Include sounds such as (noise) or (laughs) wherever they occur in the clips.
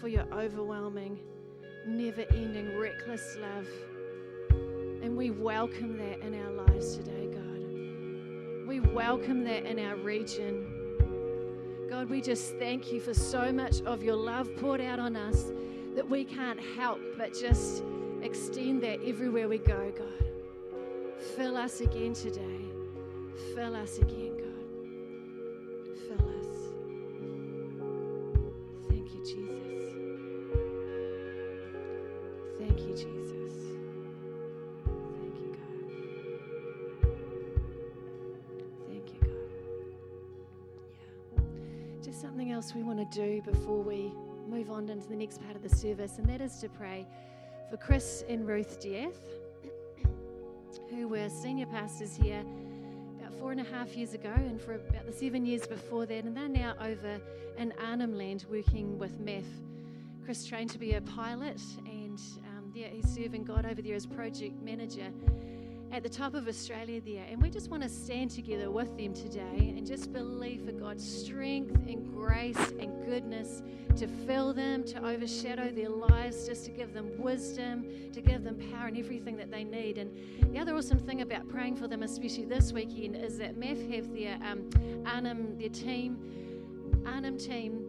for your overwhelming, never ending, reckless love. And we welcome that in our lives today, God. We welcome that in our region. God, we just thank you for so much of your love poured out on us that we can't help but just extend that everywhere we go, God. Fill us again today. Fill us again, do before we move on into the next part of the service, and that is to pray for Chris and Ruth Dieth, who were senior pastors here about four and a half years ago, and for about the seven years before that, and they're now over in Arnhem Land working with MAF. Chris trained to be a pilot, and um, yeah, he's serving God over there as project manager at the top of Australia there. And we just want to stand together with them today and just believe for God's strength and grace and goodness to fill them, to overshadow their lives, just to give them wisdom, to give them power and everything that they need. And the other awesome thing about praying for them, especially this weekend, is that MAF have their um, Arnhem, their team, Arnhem team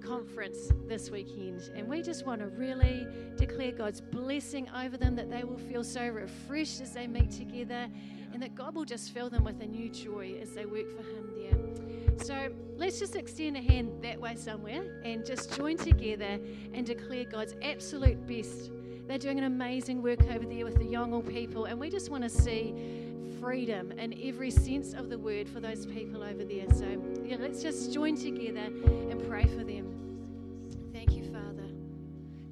conference this weekend. And we just want to really declare God's blessing over them, that they will feel so refreshed as they meet together, and that God will just fill them with a new joy as they work for Him there. So let's just extend a hand that way somewhere and just join together and declare God's absolute best. They're doing an amazing work over there with the Yolngu people, and we just want to see freedom in every sense of the word for those people over there. So, yeah, let's just join together and pray for them. Thank you, Father.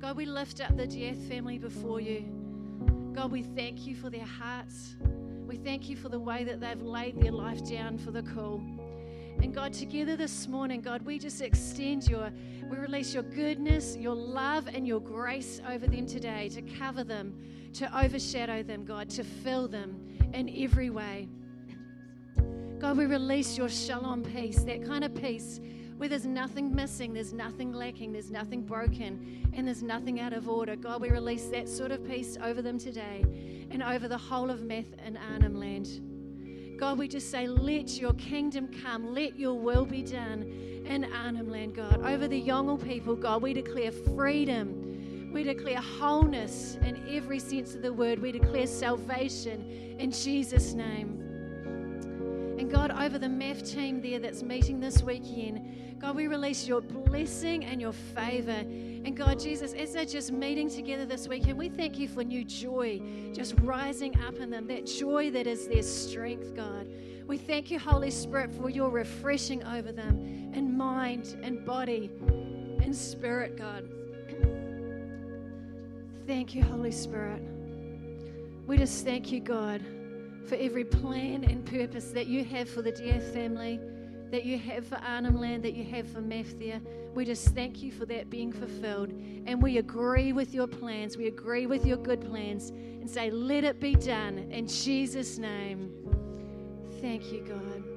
God, we lift up the Dieth family before you. God, we thank you for their hearts. We thank you for the way that they've laid their life down for the call. And God, together this morning, God, we just extend your, we release your goodness, your love, and your grace over them today to cover them, to overshadow them, God, to fill them in every way. God, we release your shalom peace, that kind of peace where there's nothing missing, there's nothing lacking, there's nothing broken, and there's nothing out of order. God, we release that sort of peace over them today and over the whole of MAF and Arnhem Land. God, we just say, let your kingdom come, let your will be done in Arnhem Land, God. Over the Yolngu people, God, we declare freedom. We declare wholeness in every sense of the word. We declare salvation in Jesus' name. And God, over the MAF team there that's meeting this weekend, God, we release your blessing and your favor. And God, Jesus, as they're just meeting together this weekend, we thank you for new joy just rising up in them, that joy that is their strength, God. We thank you, Holy Spirit, for your refreshing over them in mind and body and spirit, God. Thank you, Holy Spirit. We just thank you, God, for every plan and purpose that you have for the Dieth family, that you have for Arnhem Land, that you have for Methia. We just thank you for that being fulfilled. And we agree with your plans. We agree with your good plans and say, let it be done in Jesus' name. Thank you, God.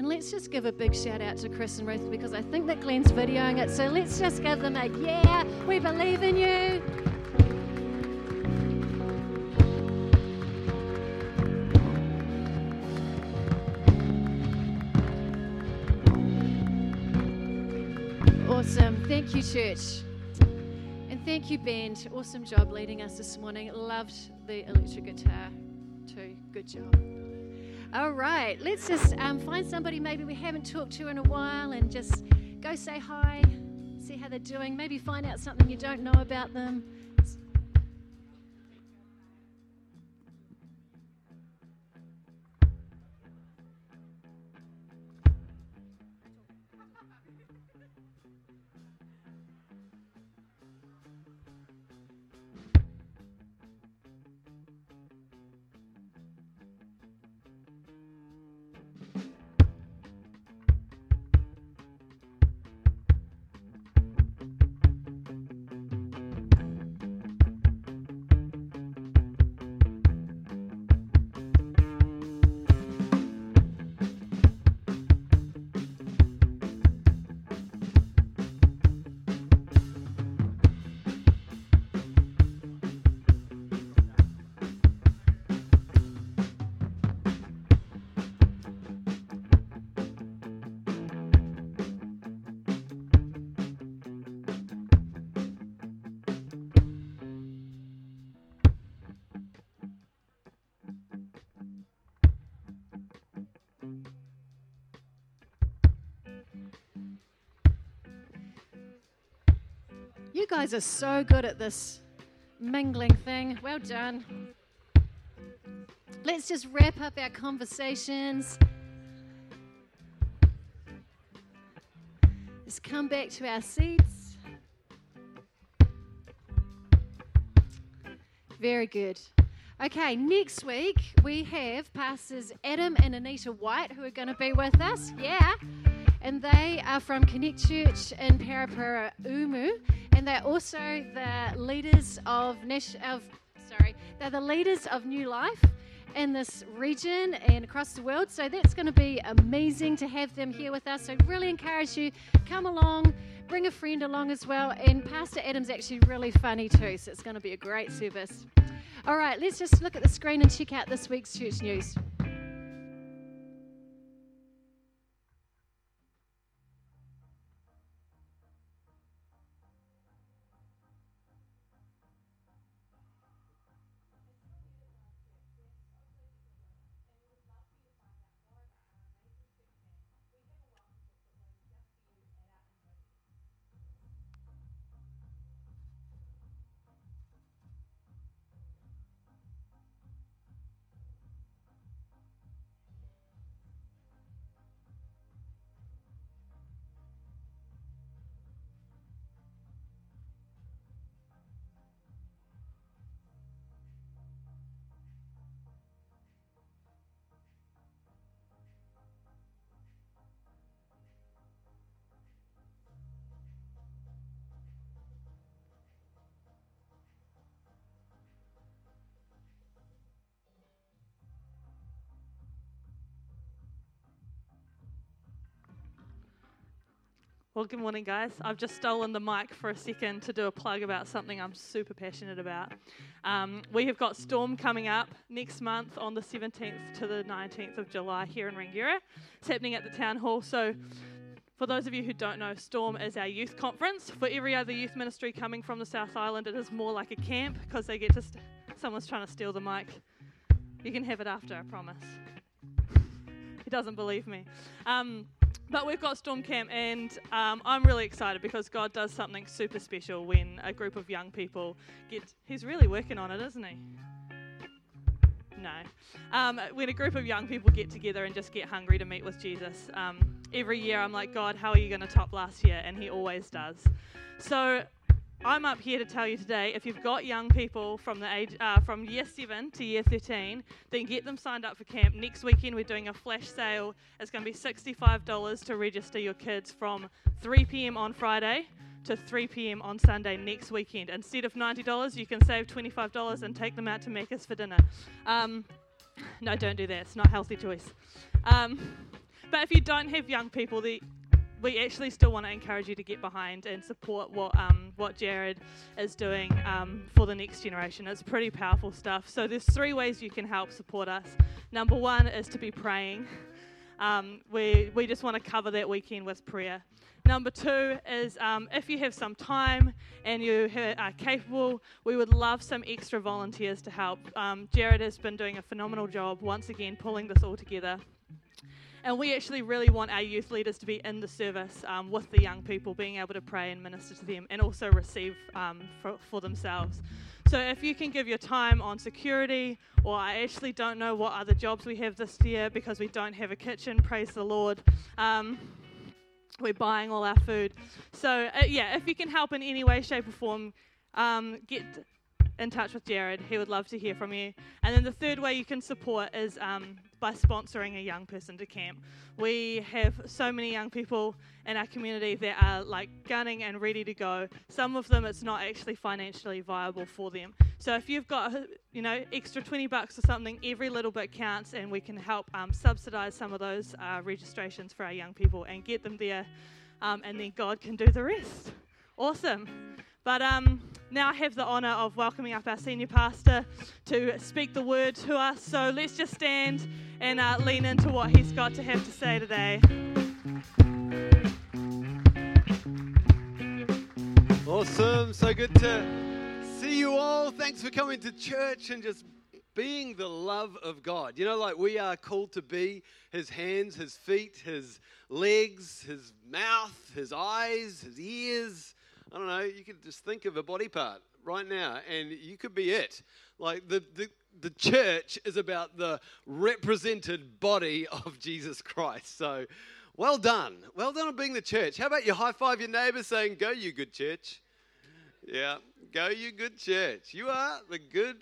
And let's just give a big shout out to Chris and Ruth because I think that Glenn's videoing it. So let's just give them a yeah, we believe in you. Awesome. Thank you, church. And thank you, band. Awesome job leading us this morning. Loved the electric guitar, too. Good job. All right, let's just um, find somebody maybe we haven't talked to in a while and just go say hi, see how they're doing, maybe find out something you don't know about them. Guys are so good at this mingling thing. Well done. Let's just wrap up our conversations. Let's come back to our seats. Very good. Okay, next week we have Pastors Adam and Anita White who are going to be with us. Yeah. And they are from Connect Church in Parapara Umu. And they're also the leaders of, of sorry, they're the leaders of New Life in this region and across the world. So that's going to be amazing to have them here with us. So really encourage you, come along, bring a friend along as well. And Pastor Adam's actually really funny too, so it's going to be a great service. All right, let's just look at the screen and check out this week's church news. Well, good morning, guys. I've just stolen the mic for a second to do a plug about something I'm super passionate about. Um, we have got Storm coming up next month on the 17th to the 19th of July here in Rangiora. It's happening at the town hall. So, for those of you who don't know, Storm is our youth conference. For every other youth ministry coming from the South Island, it is more like a camp because they get to. St- someone's trying to steal the mic. You can have it after, I promise. he doesn't believe me. Um, but we've got Storm Camp, and um, I'm really excited because God does something super special when a group of young people get. He's really working on it, isn't he? No. Um, when a group of young people get together and just get hungry to meet with Jesus, um, every year I'm like, God, how are you going to top last year? And He always does. So I'm up here to tell you today if you've got young people from the age uh, from year 7 to year 13, then get them signed up for camp. Next weekend we're doing a flash sale. It's going to be $65 to register your kids from 3 p.m. on Friday to 3 p.m. on Sunday next weekend. Instead of $90, you can save $25 and take them out to Macca's for dinner. Um, no, don't do that. It's not a healthy choice. Um, but if you don't have young people, the we actually still want to encourage you to get behind and support what um, what Jared is doing um, for the next generation. It's pretty powerful stuff. So there's three ways you can help support us. Number one is to be praying. Um, we we just want to cover that weekend with prayer. Number two is um, if you have some time and you are capable, we would love some extra volunteers to help. Um, Jared has been doing a phenomenal job once again pulling this all together. And we actually really want our youth leaders to be in the service um, with the young people, being able to pray and minister to them and also receive um, for, for themselves. So if you can give your time on security, or I actually don't know what other jobs we have this year because we don't have a kitchen, praise the Lord. Um, we're buying all our food. So, uh, yeah, if you can help in any way, shape, or form, um, get in touch with Jared. He would love to hear from you. And then the third way you can support is um, by sponsoring a young person to camp. We have so many young people in our community that are like gunning and ready to go. Some of them it's not actually financially viable for them. So if you've got you know extra 20 bucks or something, every little bit counts, and we can help um, subsidise some of those uh, registrations for our young people and get them there, um, and then God can do the rest. Awesome. But um, now I have the honour of welcoming up our senior pastor to speak the word to us. So let's just stand and uh, lean into what he's got to have to say today. Awesome. So good to see you all. Thanks for coming to church and just being the love of God. You know, like we are called to be his hands, his feet, his legs, his mouth, his eyes, his ears I don't know, you could just think of a body part right now and you could be it. Like the, the, the church is about the represented body of Jesus Christ. So well done. Well done on being the church. How about you high five your neighbor saying, Go, you good church? Yeah, go, you good church. You are the good,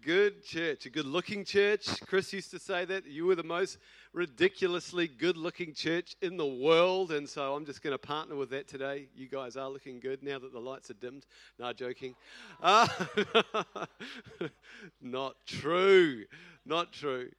good church, a good looking church. Chris used to say that you were the most ridiculously good looking church in the world. And so I'm just going to partner with that today. You guys are looking good now that the lights are dimmed. No, joking. Uh, (laughs) not true. Not true.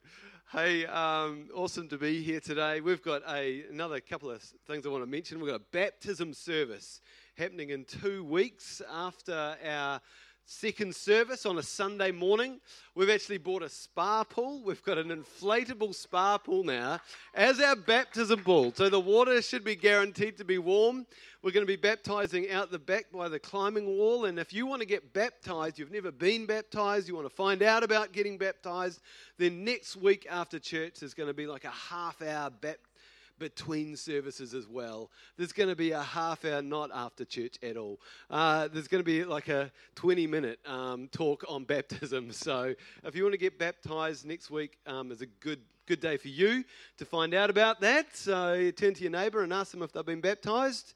Hey, um, awesome to be here today. We've got a, another couple of things I want to mention. We've got a baptism service happening in two weeks after our second service on a Sunday morning. We've actually bought a spa pool. We've got an inflatable spa pool now as our baptism pool. So the water should be guaranteed to be warm. We're going to be baptizing out the back by the climbing wall. And if you want to get baptized, you've never been baptized, you want to find out about getting baptized, then next week after church, there's going to be like a half hour baptism between services as well. There's going to be a half hour, not after church at all. Uh, there's going to be like a 20 minute um, talk on (laughs) baptism. So if you want to get baptized next week, um, is a good good day for you to find out about that. So turn to your neighbour and ask them if they've been baptized.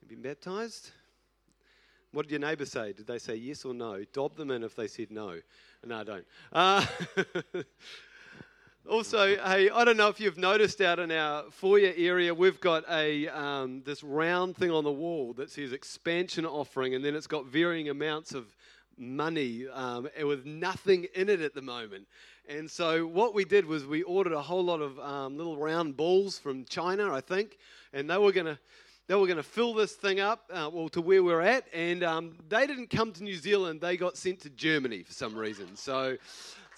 Have been baptized? What did your neighbour say? Did they say yes or no? Dob them in if they said no. No, I don't. Uh, (laughs) Also, hey, I don't know if you've noticed out in our foyer area, we've got a um, this round thing on the wall that says expansion offering, and then it's got varying amounts of money um, with nothing in it at the moment. And so what we did was we ordered a whole lot of um, little round balls from China, I think, and they were going to they were to fill this thing up, uh, well, to where we're at, and um, they didn't come to New Zealand. They got sent to Germany for some reason. So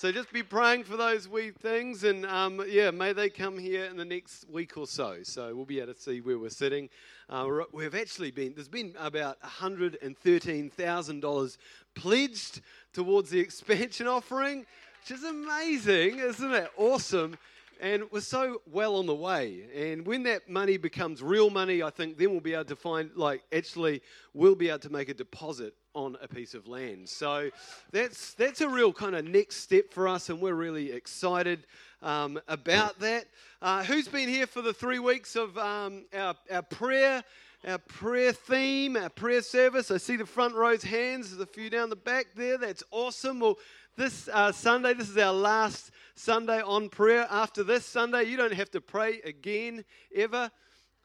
so just be praying for those wee things, and um, yeah, may they come here in the next week or so. So we'll be able to see where we're sitting. Uh, we've actually been there's been about hundred and thirteen thousand dollars pledged towards the (laughs) expansion offering, which is amazing, isn't it? Awesome. And we're so well on the way. And when that money becomes real money, I think then we'll be able to find, like, actually, we'll be able to make a deposit on a piece of land. So that's, that's a real kind of next step for us, and we're really excited um, about that. Uh, who's been here for the three weeks of um, our, our prayer? Our prayer theme, our prayer service. I see the front row's hands. There's a few down the back there. That's awesome. Well, this uh, Sunday, this is our last Sunday on prayer. After this Sunday, you don't have to pray again ever.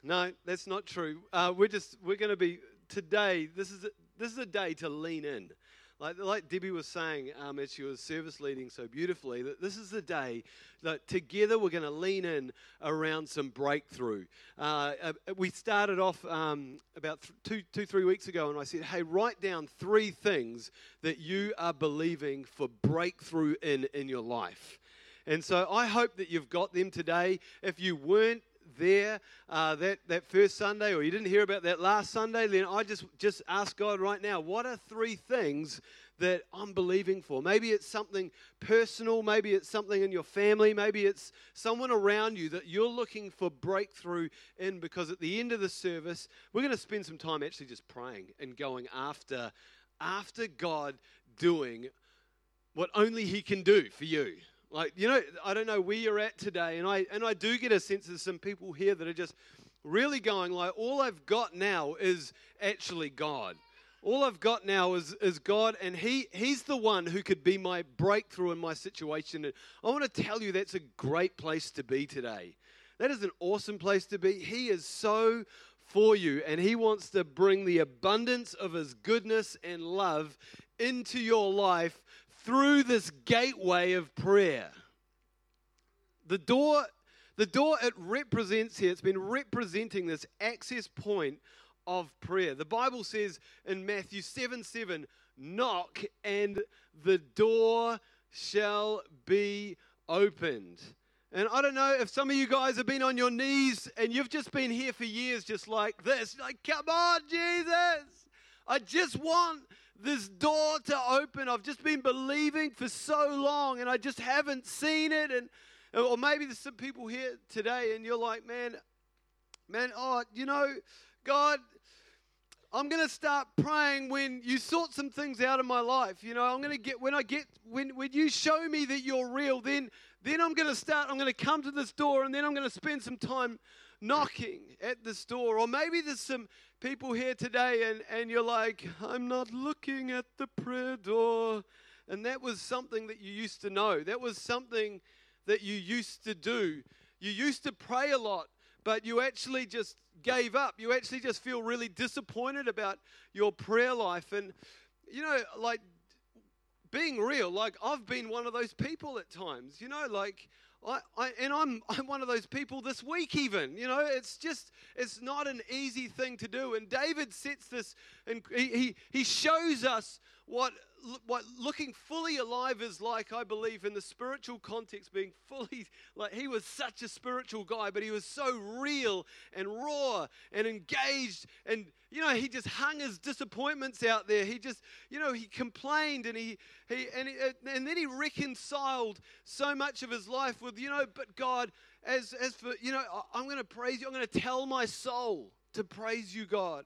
No, that's not true. Uh, we're just we're going to be today. This is this is a day to lean in. Like, like Debbie was saying um, as she was service leading so beautifully, that this is the day that together we're going to lean in around some breakthrough. Uh, uh, we started off um, about th- two, two, three weeks ago, and I said, hey, write down three things that you are believing for breakthrough in in your life. And so I hope that you've got them today. If you weren't, there uh, that, that first Sunday or you didn't hear about that last Sunday, then I just, just ask God right now, what are three things that I'm believing for? Maybe it's something personal, maybe it's something in your family, maybe it's someone around you that you're looking for breakthrough in because at the end of the service, we're going to spend some time actually just praying and going after after God doing what only he can do for you. Like, you know, I don't know where you're at today, and I and I do get a sense of some people here that are just really going like, all I've got now is actually God. All I've got now is, is God, and he, He's the one who could be my breakthrough in my situation. And I want to tell you that's a great place to be today. That is an awesome place to be. He is so for you, and He wants to bring the abundance of His goodness and love into your life through this gateway of prayer. The door, the door it represents here, it's been representing this access point of prayer. The Bible says in Matthew 7 7, knock and the door shall be opened. And I don't know if some of you guys have been on your knees and you've just been here for years, just like this. Like, come on, Jesus. I just want this door to open. I've just been believing for so long and I just haven't seen it. And or maybe there's some people here today and you're like, man, man, oh, you know, God, I'm going to start praying when you sort some things out in my life. You know, I'm going to get when I get when when you show me that you're real, then then I'm going to start I'm going to come to this door and then I'm going to spend some time knocking at this door. Or maybe there's some people here today and and you're like, I'm not looking at the prayer door. And that was something that you used to know. That was something that you used to do. You used to pray a lot, but you actually just gave up. You actually just feel really disappointed about your prayer life. And, you know, like being real, like I've been one of those people at times, you know, like. I, I, and I'm, (laughs) I'm one of those people this week, even. You know, it's just, it's not an easy thing to do. And David sets this, and he, he, shows us what what looking fully alive is like, I believe, in the spiritual context, being fully like he was such a spiritual guy, but he was so real and raw and engaged. And, you know, he just hung his disappointments out there. He just, you know, he complained and he, he, and, he, and then he reconciled so much of his life with, you know, but God, as, as for, you know, I'm going to praise you, I'm going to tell my soul to praise you, God.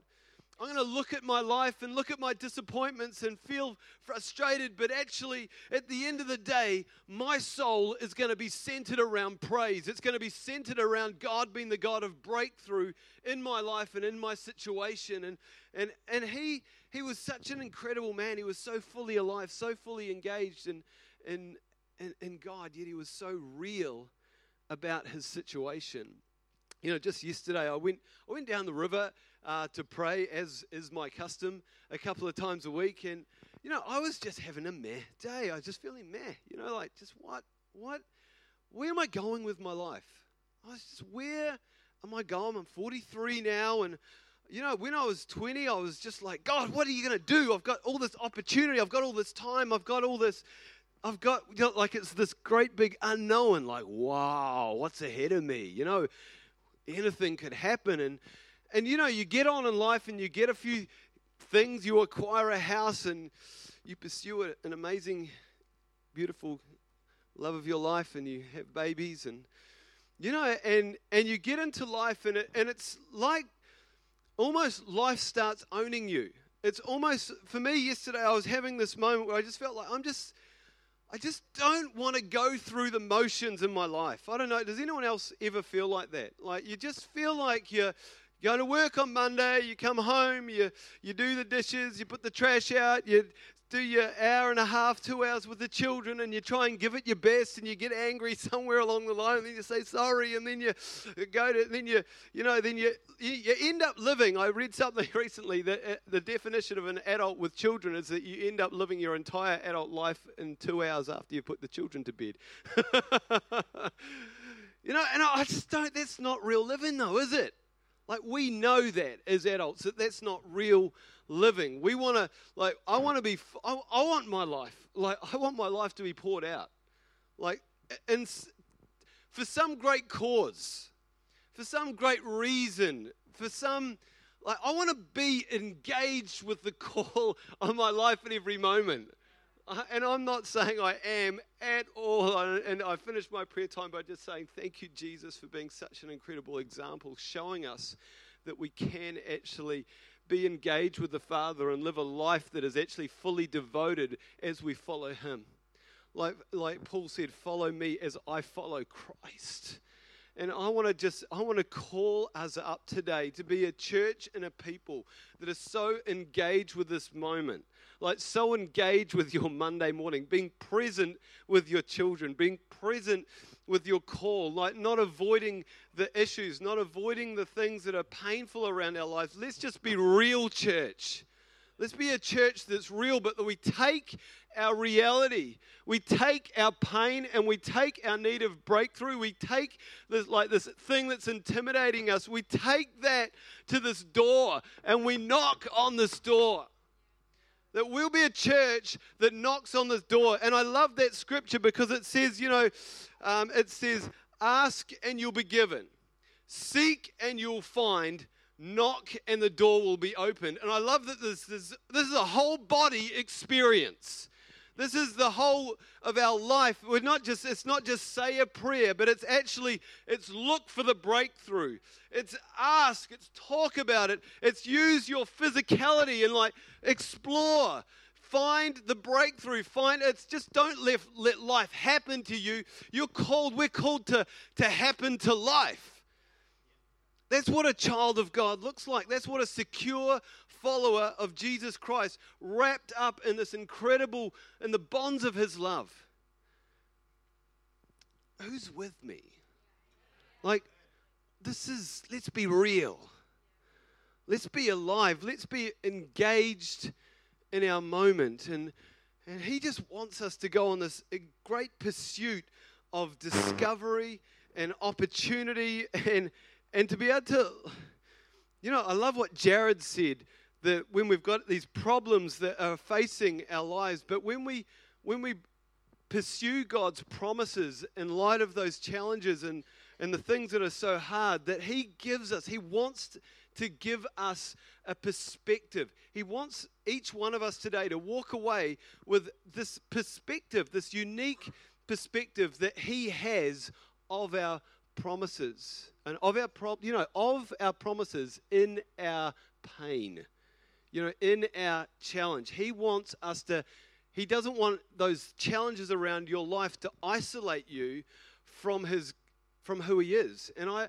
I'm going to look at my life and look at my disappointments and feel frustrated, but actually, at the end of the day, my soul is going to be centered around praise. It's going to be centered around God being the God of breakthrough in my life and in my situation. And, and, and he, he was such an incredible man. He was so fully alive, so fully engaged in, in, in, in God, yet he was so real about his situation. You know, just yesterday, I went, I went down the river uh, to pray, as is my custom, a couple of times a week. And, you know, I was just having a meh day. I was just feeling meh. You know, like, just what, what, where am I going with my life? I was just, where am I going? I'm 43 now. And, you know, when I was 20, I was just like, God, what are you going to do? I've got all this opportunity. I've got all this time. I've got all this. I've got, you know, like, it's this great big unknown. Like, wow, what's ahead of me? You know, anything could happen. And, and you know, you get on in life and you get a few things, you acquire a house and you pursue an amazing, beautiful love of your life and you have babies and you know and and you get into life and it, and it's like almost life starts owning you it's almost for me yesterday i was having this moment where i just felt like i'm just i just don't want to go through the motions in my life. I don't know does anyone else ever feel like that? Like you just feel like you're go to work on Monday, you come home, you, you do the dishes, you put the trash out, you do your hour and a half, two hours with the children, and you try and give it your best, and you get angry (laughs) somewhere along the line, and then you say sorry, and then you go to, then you, you know, then you, you end up living. I read something (laughs) recently that uh, the definition of an adult with children is that you end up living your entire adult life in two hours after you put the children to bed. (laughs) you know, and I just don't, that's not real living, though, is it? Like, we know that as adults, that that's not real living. We want to, like, I want to be, I, I want my life, like, I want my life to be poured out. Like, and for some great cause, for some great reason, for some, like, I want to be engaged with the (laughs) call on my life at every moment and I'm not saying I am at all. And I finished my prayer time by just saying, Thank you, Jesus, for being such an incredible example, showing us that we can actually be engaged with the Father and live a life that is actually fully devoted as we follow Him. Like, like Paul said, follow me as I follow Christ. And I want to just, I want to call us up today to be a church and a people that are so engaged with this moment like so engaged with your Monday morning, being present with your children, being present with your call, like not avoiding the issues, not avoiding the things that are painful around our lives. Let's just be real, church. Let's be a church that's real, but that we take our reality, we take our pain, and we take our need of breakthrough. We take this like this thing that's intimidating us. We take that to this door, and we knock on this door that we'll be a church that knocks on this door. And I love that scripture because it says, you know, um, it says, ask and you'll be given, seek and you'll find, knock and the door will be opened. And I love that this, this, this is a whole body experience. This is the whole of our life. We're not just it's not just say a prayer, but it's actually it's look for the breakthrough. It's ask, it's talk about it. It's use your physicality and like explore. Find the breakthrough. Find it's just don't let, let life happen to you. You're called, we're called to, to happen to life. That's what a child of God looks like. That's what a secure follower of Jesus Christ, wrapped up in this incredible, in the bonds of his love. Who's with me? Like, this is, let's be real. Let's be alive. Let's be engaged in our moment. And, and he just wants us to go on this great pursuit of discovery and opportunity (laughs) and, and to be able to, you know, I love what Jared said that when we've got these problems that are facing our lives, but when we when we pursue God's promises in light of those challenges and, and the things that are so hard, that He gives us, He wants to give us a perspective. He wants each one of us today to walk away with this perspective, this unique perspective that He has of our promises and of our pro- you know of our promises in our pain you know, in our challenge. He wants us to, He doesn't want those challenges around your life to isolate you from His, from who He is. And I,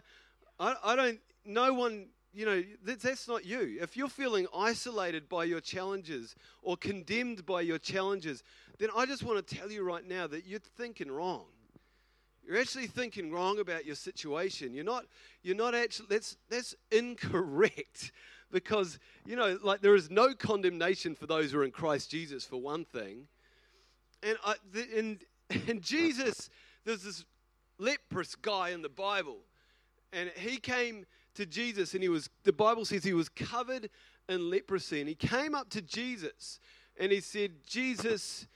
I, I don't, no one, you know, that's, that's not you. If you're feeling isolated by your challenges or condemned by your challenges, then I just want to tell you right now that you're thinking wrong. You're actually thinking wrong about your situation. You're not, you're not actually, that's, that's incorrect because, you know, like there is no condemnation for those who are in Christ Jesus, for one thing. And, I, the, and, (laughs) and Jesus, there's this leprous guy in the Bible, and he came to Jesus, and he was, the Bible says he was covered in leprosy, and he came up to Jesus, and he said, Jesus,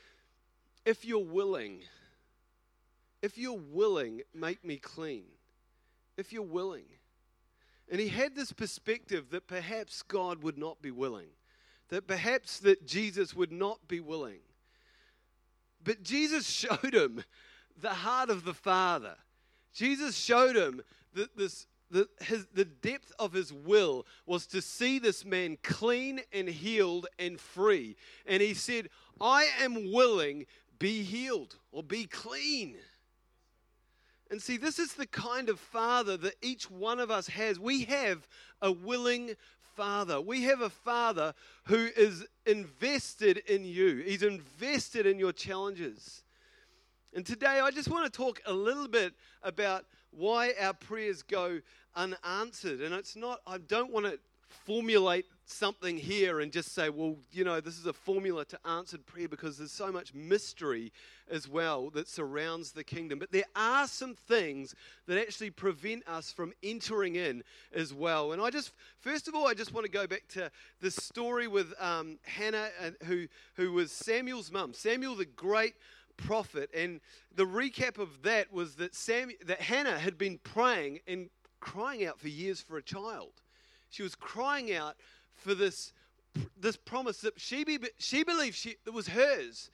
if you're willing, if you're willing, make me clean. If you're willing. And he had this perspective that perhaps God would not be willing, that perhaps that Jesus would not be willing. But Jesus (laughs) showed him the heart of the Father. Jesus showed him that this the, his, the depth of his will was to see this man clean and healed and free. And he said, I am willing, be healed or be clean. And see, this is the kind of father that each one of us has. We have a willing father. We have a father who is invested in you, he's invested in your challenges. And today, I just want to talk a little bit about why our prayers go unanswered. And it's not, I don't want to formulate something here and just say, well, you know, this is a formula to answered prayer because there's so much mystery as well that surrounds the kingdom. But there are some things that actually prevent us from entering in as well. And I just, first of all, I just want to go back to the story with um, Hannah, uh, who, who was Samuel's mum. Samuel, the great prophet. And the recap of that was that, Sam, that Hannah had been praying and crying out for years for a child. She was crying out for this, this promise that she, be, she believed she, it was hers,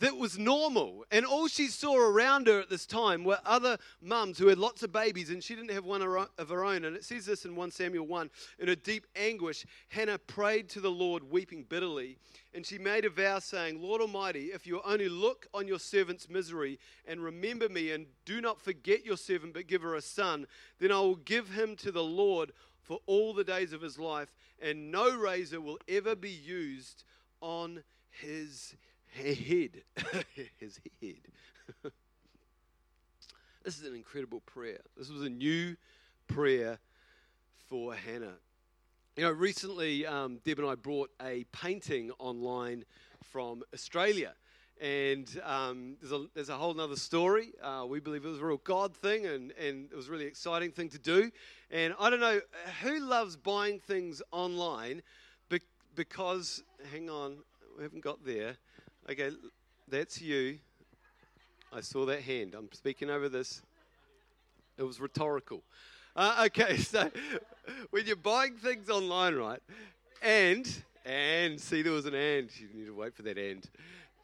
that was normal. And all she saw around her at this time were other mums who had lots of babies and she didn't have one of her own. And it says this in 1 Samuel 1 In a deep anguish, Hannah prayed to the Lord, weeping bitterly. And she made a vow, saying, Lord Almighty, if you only look on your servant's misery and remember me, and do not forget your servant, but give her a son, then I will give him to the Lord for all the days of his life, and no razor will ever be used on his head. (laughs) his head. (laughs) this is an incredible prayer. This was a new prayer for Hannah. You know, recently um, Deb and I brought a painting online from Australia. And um, there's, a, there's a whole other story. Uh, we believe it was a real God thing and, and it was a really exciting thing to do. And I don't know who loves buying things online be- because, hang on, we haven't got there. Okay, that's you. I saw that hand. I'm speaking over this. It was rhetorical. Uh, okay, (laughs) so when you're buying things online, right, and, and, see, there was an and. You need to wait for that and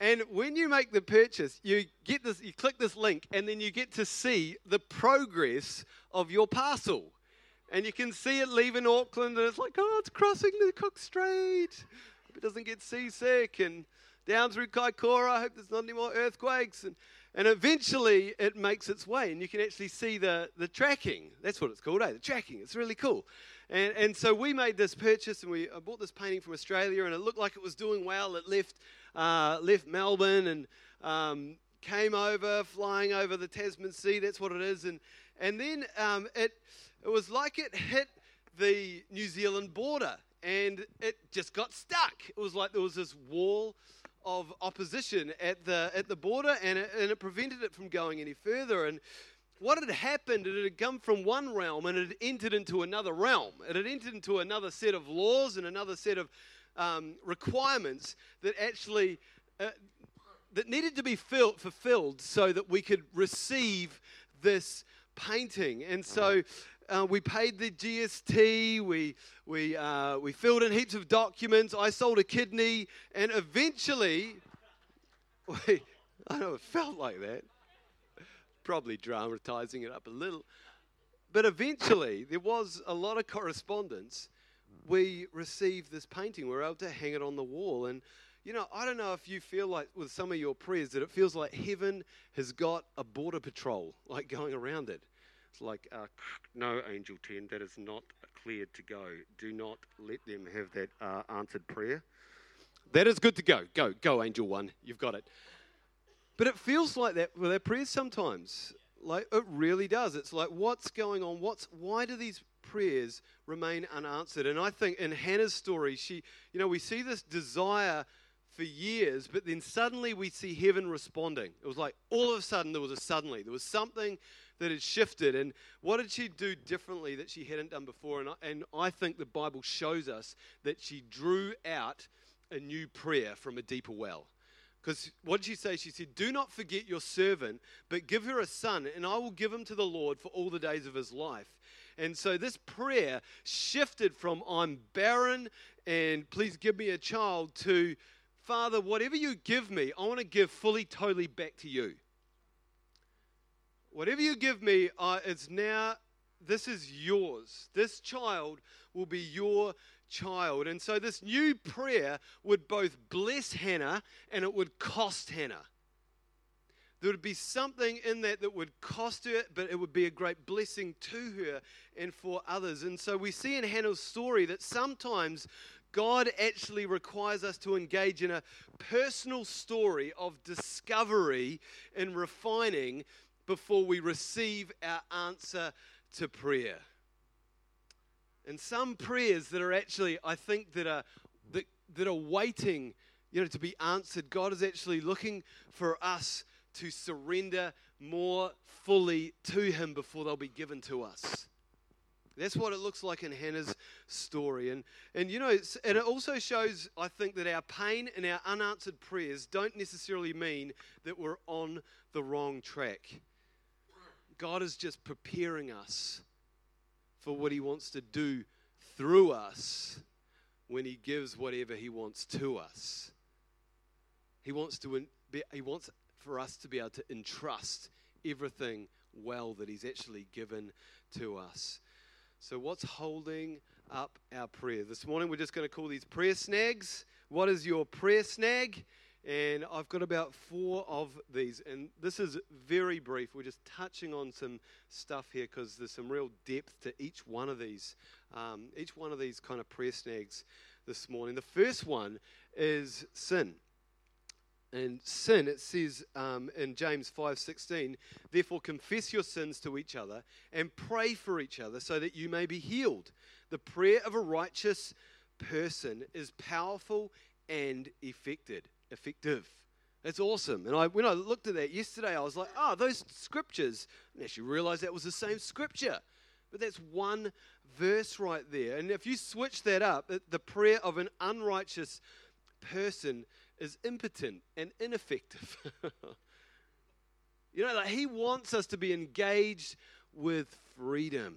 And when you make the purchase, you get this, you click this link, and then you get to see the progress of your parcel. And you can see it leaving Auckland, and it's like, oh, it's crossing the Cook Strait. Hope it doesn't get seasick, and down through Kaikoura. I hope there's not any more earthquakes. And, and eventually it makes its way, and you can actually see the, the tracking. That's what it's called, eh? The tracking. It's really cool. And, and so we made this purchase, and we I bought this painting from Australia, and it looked like it was doing well. It left, uh, left Melbourne and um, came over, flying over the Tasman Sea. That's what it is. And, and then um, it, it was like it hit the New Zealand border, and it just got stuck. It was like there was this wall of opposition at the at the border, and it, and it prevented it from going any further. And what had happened, it had come from one realm and it had entered into another realm. It had entered into another set of laws and another set of um, requirements that actually uh, that needed to be filled, fulfilled so that we could receive this painting. And so uh, we paid the GST, we, we, uh, we filled in heaps of documents, I sold a kidney, and eventually, (laughs) I know it felt like that, probably dramatizing it up a little, but eventually there was a lot of correspondence. We received this painting, we were able to hang it on the wall, and you know, I don't know if you feel like with some of your prayers that it feels like heaven has got a border patrol like going around it. It's like, uh, no, Angel 10, that is not cleared to go. Do not let them have that uh, answered prayer. That is good to go. Go, go, Angel 1. You've got it. But it feels like that with our prayers sometimes. Like it really does. It's like, what's going on? What's why do these prayers remain unanswered? And I think in Hannah's story, she, you know, we see this desire for years, but then suddenly we see heaven responding. It was like all of a sudden there was a suddenly. There was something that had shifted. And what did she do differently that she hadn't done before? And I, and I think the Bible shows us that she drew out a new prayer from a deeper well. Because what did she say? She said, Do not forget your servant, but give her a son, and I will give him to the Lord for all the days of his life. And so this prayer shifted from I'm barren and please give me a child to Father, whatever you give me, I want to give fully, totally back to you. Whatever you give me, uh, it's now, this is yours. This child will be your child. And so this new prayer would both bless Hannah and it would cost Hannah. There would be something in that that would cost her, but it would be a great blessing to her and for others. And so we see in Hannah's story that sometimes God actually requires us to engage in a personal story of discovery and refining before we receive our answer to prayer. And some prayers that are actually, I think, that are that, that are waiting, you know, to be answered. God is actually looking for us to surrender more fully to Him before they'll be given to us. That's what it looks like in Hannah's story. And, and you know, and it also shows, I think, that our pain and our unanswered prayers don't necessarily mean that we're on the wrong track. God is just preparing us for what He wants to do through us when He gives whatever He wants to us. He wants to He wants for us to be able to entrust everything well that He's actually given to us. So, what's holding up our prayer? This morning, we're just going to call these prayer snags. What is your prayer snag? And I've got about four of these. And this is very brief. We're just touching on some stuff here because there's some real depth to each one of these, um, each one of these kind of prayer snags this morning. The first one is sin. And sin, it says um, in James 5:16, therefore confess your sins to each other and pray for each other so that you may be healed. The prayer of a righteous person is powerful and effective effective. That's awesome. And I, when I looked at that yesterday, I was like, oh, those scriptures. And actually realized that was the same scripture. But that's one verse right there. And if you switch that up, the prayer of an unrighteous person is impotent and ineffective. (laughs) you know, like he wants us to be engaged with freedom.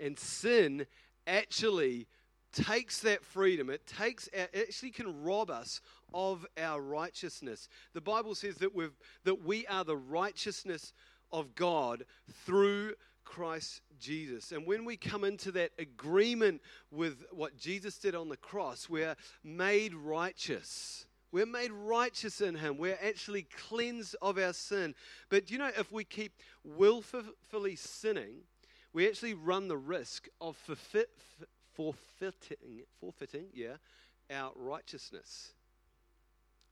And sin actually takes that freedom. It takes our, it actually can rob us of our righteousness. The Bible says that we that we are the righteousness of God through Christ Jesus. And when we come into that agreement with what Jesus did on the cross, we're made righteous. We're made righteous in Him. We're actually cleansed of our sin. But you know, if we keep willfully sinning, we actually run the risk of forfeit, forfeiting, forfeiting, yeah, our righteousness.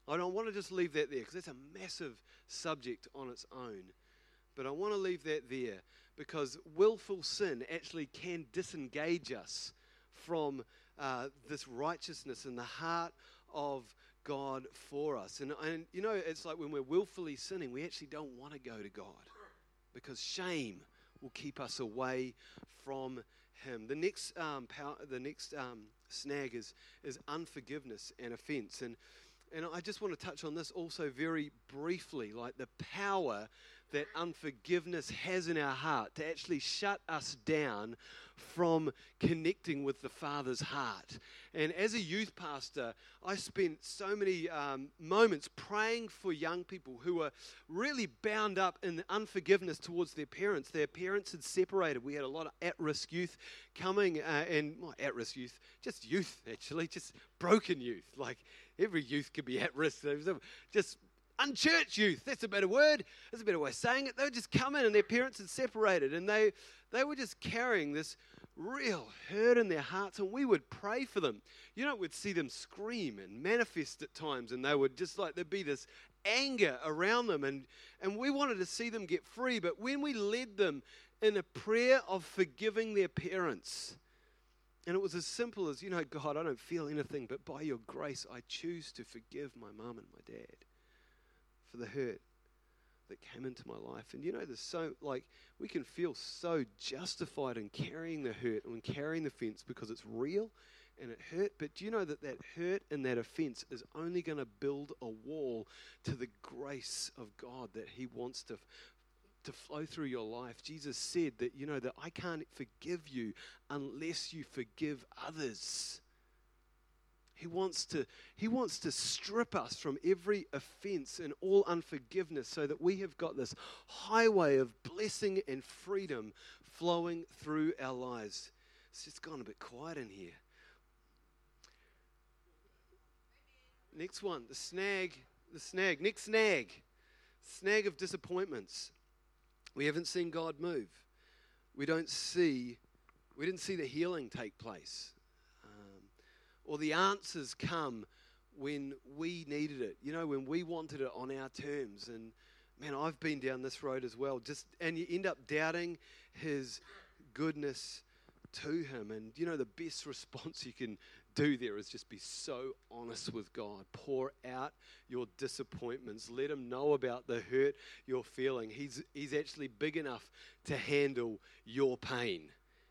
I don't want to just leave that there because that's a massive subject on its own. But I want to leave that there because willful sin actually can disengage us from uh, this righteousness in the heart of God for us. And, and you know, it's like when we're willfully sinning, we actually don't want to go to God because shame will keep us away from Him. The next, um, power, the next um, snag is, is unforgiveness and offense. And, and I just want to touch on this also very briefly like the power that unforgiveness has in our heart to actually shut us down from connecting with the Father's heart. And as a youth pastor, I spent so many um, moments praying for young people who were really bound up in unforgiveness towards their parents. Their parents had separated. We had a lot of at risk youth coming, uh, and well, at risk youth, just youth actually, just broken youth. Like every youth could be at risk. Just unchurched youth. That's a better word. That's a better way of saying it. They would just come in and their parents had separated and they, they were just carrying this real hurt in their hearts and we would pray for them. You know, we'd see them scream and manifest at times and they would just like, there'd be this anger around them and, and we wanted to see them get free. But when we led them in a prayer of forgiving their parents, and it was as simple as, you know, God, I don't feel anything, but by your grace, I choose to forgive my mum and my dad for the hurt that came into my life. And you know, there's so, like, we can feel so justified in carrying the hurt and carrying the offense because it's real and it hurt. But do you know that that hurt and that offense is only going to build a wall to the grace of God that He wants to. To flow through your life. Jesus said that, you know, that I can't forgive you unless you forgive others. He wants to, he wants to strip us from every offense and all unforgiveness so that we have got this highway of blessing and freedom flowing through our lives. It's just gone a bit quiet in here. Next one, the snag, the snag, next snag, snag of disappointments. We haven't seen God move. We don't see, we didn't see the healing take place or the answers come when we needed it. You know, when we wanted it on our terms. And man, I've been down this road as well. Just and you end up doubting his goodness to him. And you know, the best response (laughs) you can do there is just be so honest with God. Pour out your disappointments. Let him know about the hurt you're feeling. He's he's actually big enough to handle your pain.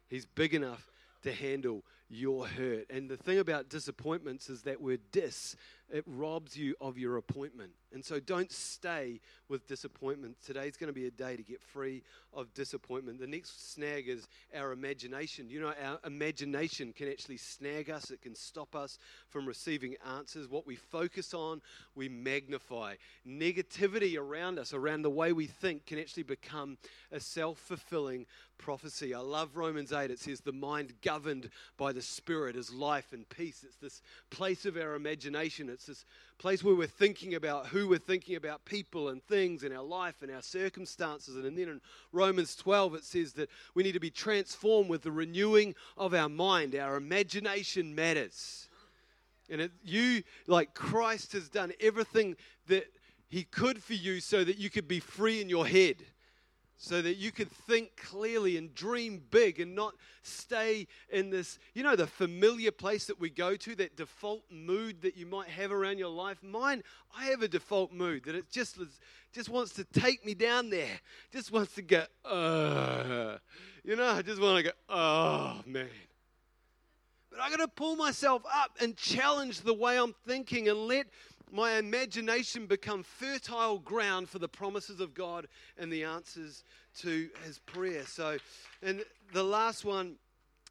He's big enough to handle your hurt. And the thing about disappointments is that word dis, it robs you of your appointment. And so don't stay with disappointment. Today's going to be a day to get free of disappointment. The next snag is our imagination. You know, our imagination can actually snag us, it can stop us from receiving answers. What we focus on, we magnify. Negativity around us, around the way we think, can actually become a self fulfilling prophecy. I love Romans 8. It says, The mind governed by the Spirit is life and peace. It's this place of our imagination. It's this place where we're thinking about who we're thinking about people and things and our life and our circumstances. And then in Romans 12, it says that we need to be transformed with the renewing of our mind. Our imagination matters. And it, you, like Christ, has done everything that He could for you so that you could be free in your head so that you could think clearly and dream big and not stay in this, you know, the familiar place that we go to, that default mood that you might have around your life. Mine, I have a default mood that it just just wants to take me down there, just wants to go, uh, you know, I just want to go, oh man. But I got to pull myself up and challenge the way I'm thinking and let my imagination become fertile ground for the promises of God and the answers to his prayer. So, and the last one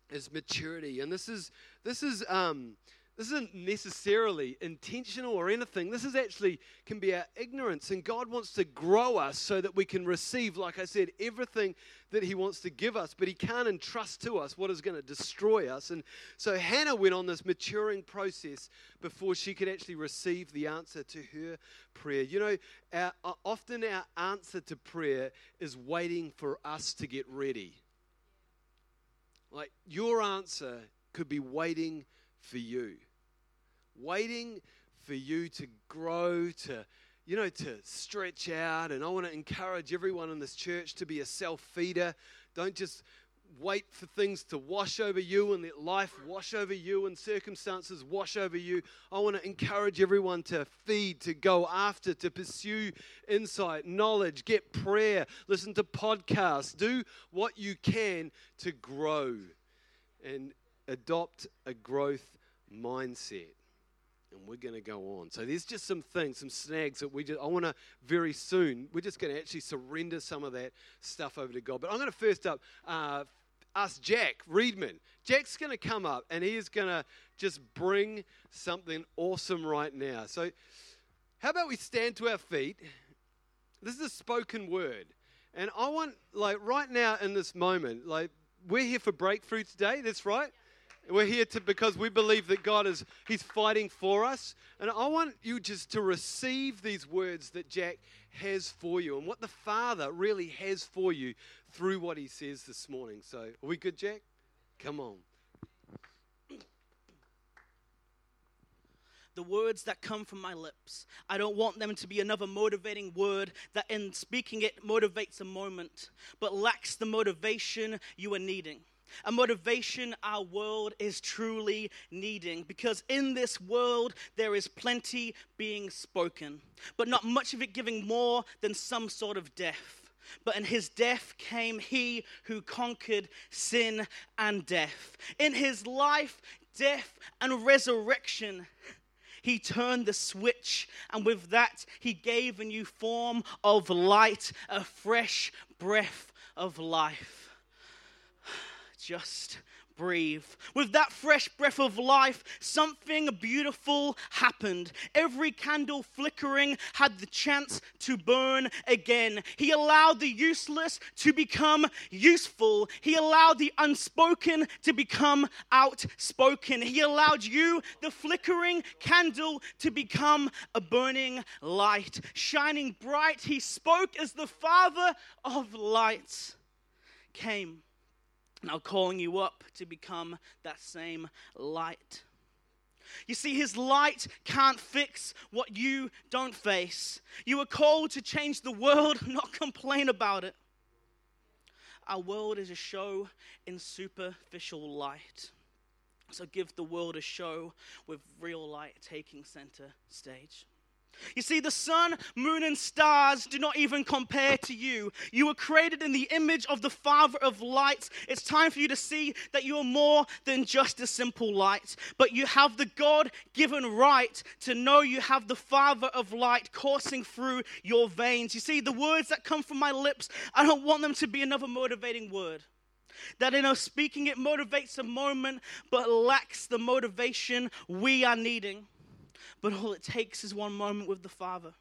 is maturity. And this is this is um, this isn't necessarily intentional or anything. This is actually can be our ignorance. And God wants to grow us so that we can receive, like I said, everything that He wants to give us, but He can't entrust to us what is going to destroy us. And so Hannah went on this maturing process before she could actually receive the answer to her prayer. You know, our, uh, often our answer to prayer is waiting for us to get ready. Like your answer could be waiting for you waiting for you to grow, to, you know, to stretch out. And I want to encourage everyone in this church to be a self feeder. Don't just wait for things to wash over you and let life wash over you and circumstances wash over you. I want to encourage everyone to feed, to go after, to pursue insight, knowledge, get prayer, listen to podcasts, do what you can to grow and adopt a growth mindset and we're going to go on. So there's just some things, some snags that we just, I want to very soon, we're just going to actually surrender some of that stuff over to God. But I'm going to first up uh, ask Jack Readman. Jack's going to come up and he is going to just bring something awesome right now. So how about we stand to our feet? This is a spoken word. And I want, like, right now in this moment, like, we're here for breakthrough today. That's right. We're here to because we believe that God is He's fighting for us. And I want you just to receive these words that Jack has for you and what the Father really has for you through what he says this morning. So are we good, Jack? Come on. the words that come from my lips. I don't want them to be another motivating word that, in speaking it, motivates a moment, but lacks the motivation you are needing a motivation our world is truly needing. Because in this world, there is plenty being spoken, but not much of it giving more than some sort of death. But in his death came he who conquered sin and death. In his life, death, and resurrection, he turned the switch, and with that, he gave a new form of light, a fresh breath of life just breathe. With that fresh breath of life, something beautiful happened. Every candle flickering had the chance to burn again. He allowed the useless to become useful. He allowed the unspoken to become outspoken. He allowed you, the flickering candle, to become a burning light. Shining bright, he spoke as the Father of lights came now calling you up to become that same light. You see, his light can't fix what you don't face. You are called to change the world, (laughs) not complain about it. Our world is a show in superficial light. So give the world a show with real light taking center stage. You see, the sun, moon, and stars do not even compare to you. You were created in the image of the Father of lights. It's time for you to see that you are more than just a simple light, but you have the God given right to know you have the Father of light coursing through your veins. You see, the words that come from my lips, I don't want them to be another motivating word. That in us speaking, it motivates a moment, but lacks the motivation we are needing. But all it takes is one moment with the Father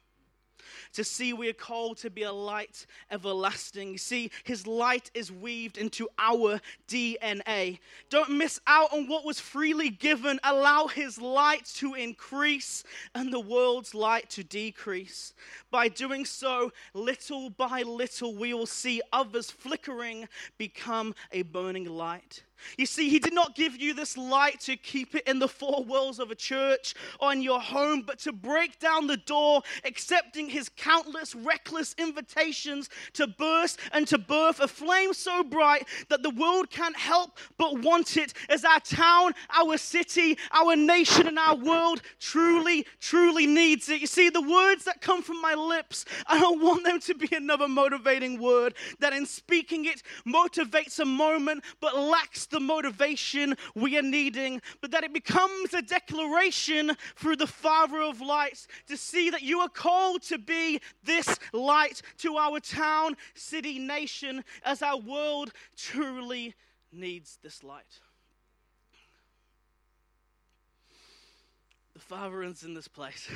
to see we are called to be a light everlasting. You see, his light is weaved into our DNA. Don't miss out on what was freely given. Allow his light to increase and the world's light to decrease. By doing so, little by little, we will see others flickering become a burning light. You see, He did not give you this light to keep it in the four walls of a church or in your home, but to break down the door, accepting His countless reckless invitations to burst and to birth a flame so bright that the world can't help but want it as our town, our city, our nation, and our world truly, truly needs it. You see, the words that come from my lips, I don't want them to be another motivating word that in speaking it motivates a moment but lacks the the motivation we are needing, but that it becomes a declaration through the Father of lights to see that you are called to be this light to our town, city, nation, as our world truly needs this light. The Father is in this place.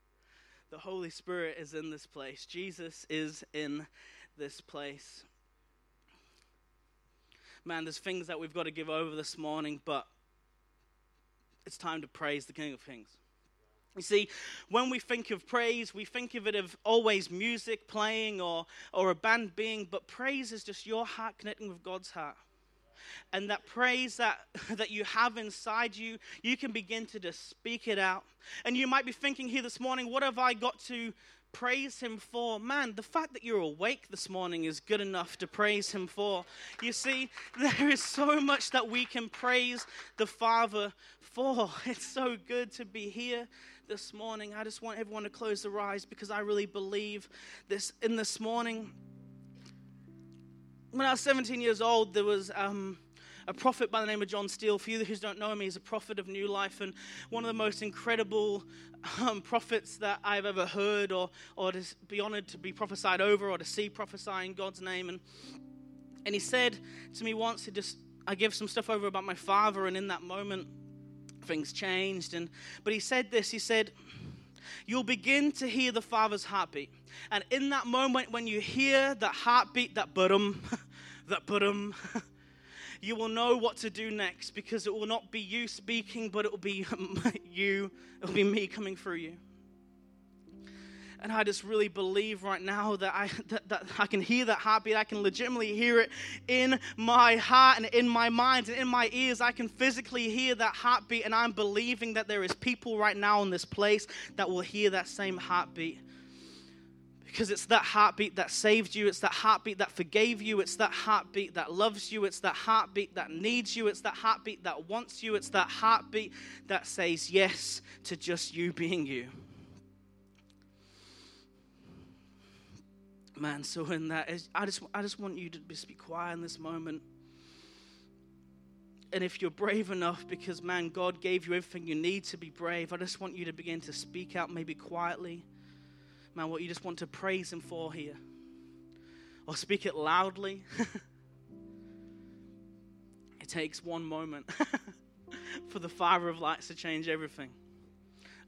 (laughs) the Holy Spirit is in this place. Jesus is in this place. Man, there's things that we've got to give over this morning, but it's time to praise the King of Kings. You see, when we think of praise, we think of it of always music playing or, or a band being, but praise is just your heart connecting with God's heart. And that praise that, (laughs) that you have inside you, you can begin to just speak it out. And you might be thinking here this morning, what have I got to praise him for. Man, the fact that you're awake this morning is good enough to praise him for. You see, (laughs) there is so much that we can praise the Father for. (laughs) It's so good to be here this morning. I just want everyone to close their eyes because I really believe this in this morning. When I was 17 years old, there was. Um, a prophet by the name of John Steele. For you who don't know him, he's a prophet of New Life and one of the most incredible um, prophets that I've ever heard or, or to be honored to be prophesied over or to see prophesy in God's name. And, and he said to me once, he just, I give some stuff over about my father, and in that moment, things changed. And, but he said this, he said, You'll begin to hear the Father's heartbeat. And in that moment, when you hear that heartbeat, that budum, (laughs) that budum, (laughs) you will know what to do next because it will not be you speaking, but it will be (laughs) you, it will be me coming through you. And I just really believe right now that I, (laughs) that, that I can hear that heartbeat. I can legitimately hear it in my heart and in my mind and in my ears. I can physically hear that heartbeat. And I'm believing that there is people right now in this place that will hear that same heartbeat. Because it's that heartbeat that saved you. It's that heartbeat that forgave you. It's that heartbeat that loves you. It's that heartbeat that needs you. It's that heartbeat that wants you. It's that heartbeat that says yes to just you being you. Man, so in that, I just, I just want you to just be quiet in this moment. And if you're brave enough, because man, God gave you everything you need to be brave, I just want you to begin to speak out, maybe quietly man, what you just want to praise Him for here. Or speak it loudly. (laughs) it takes one moment (laughs) for the Father of lights to change everything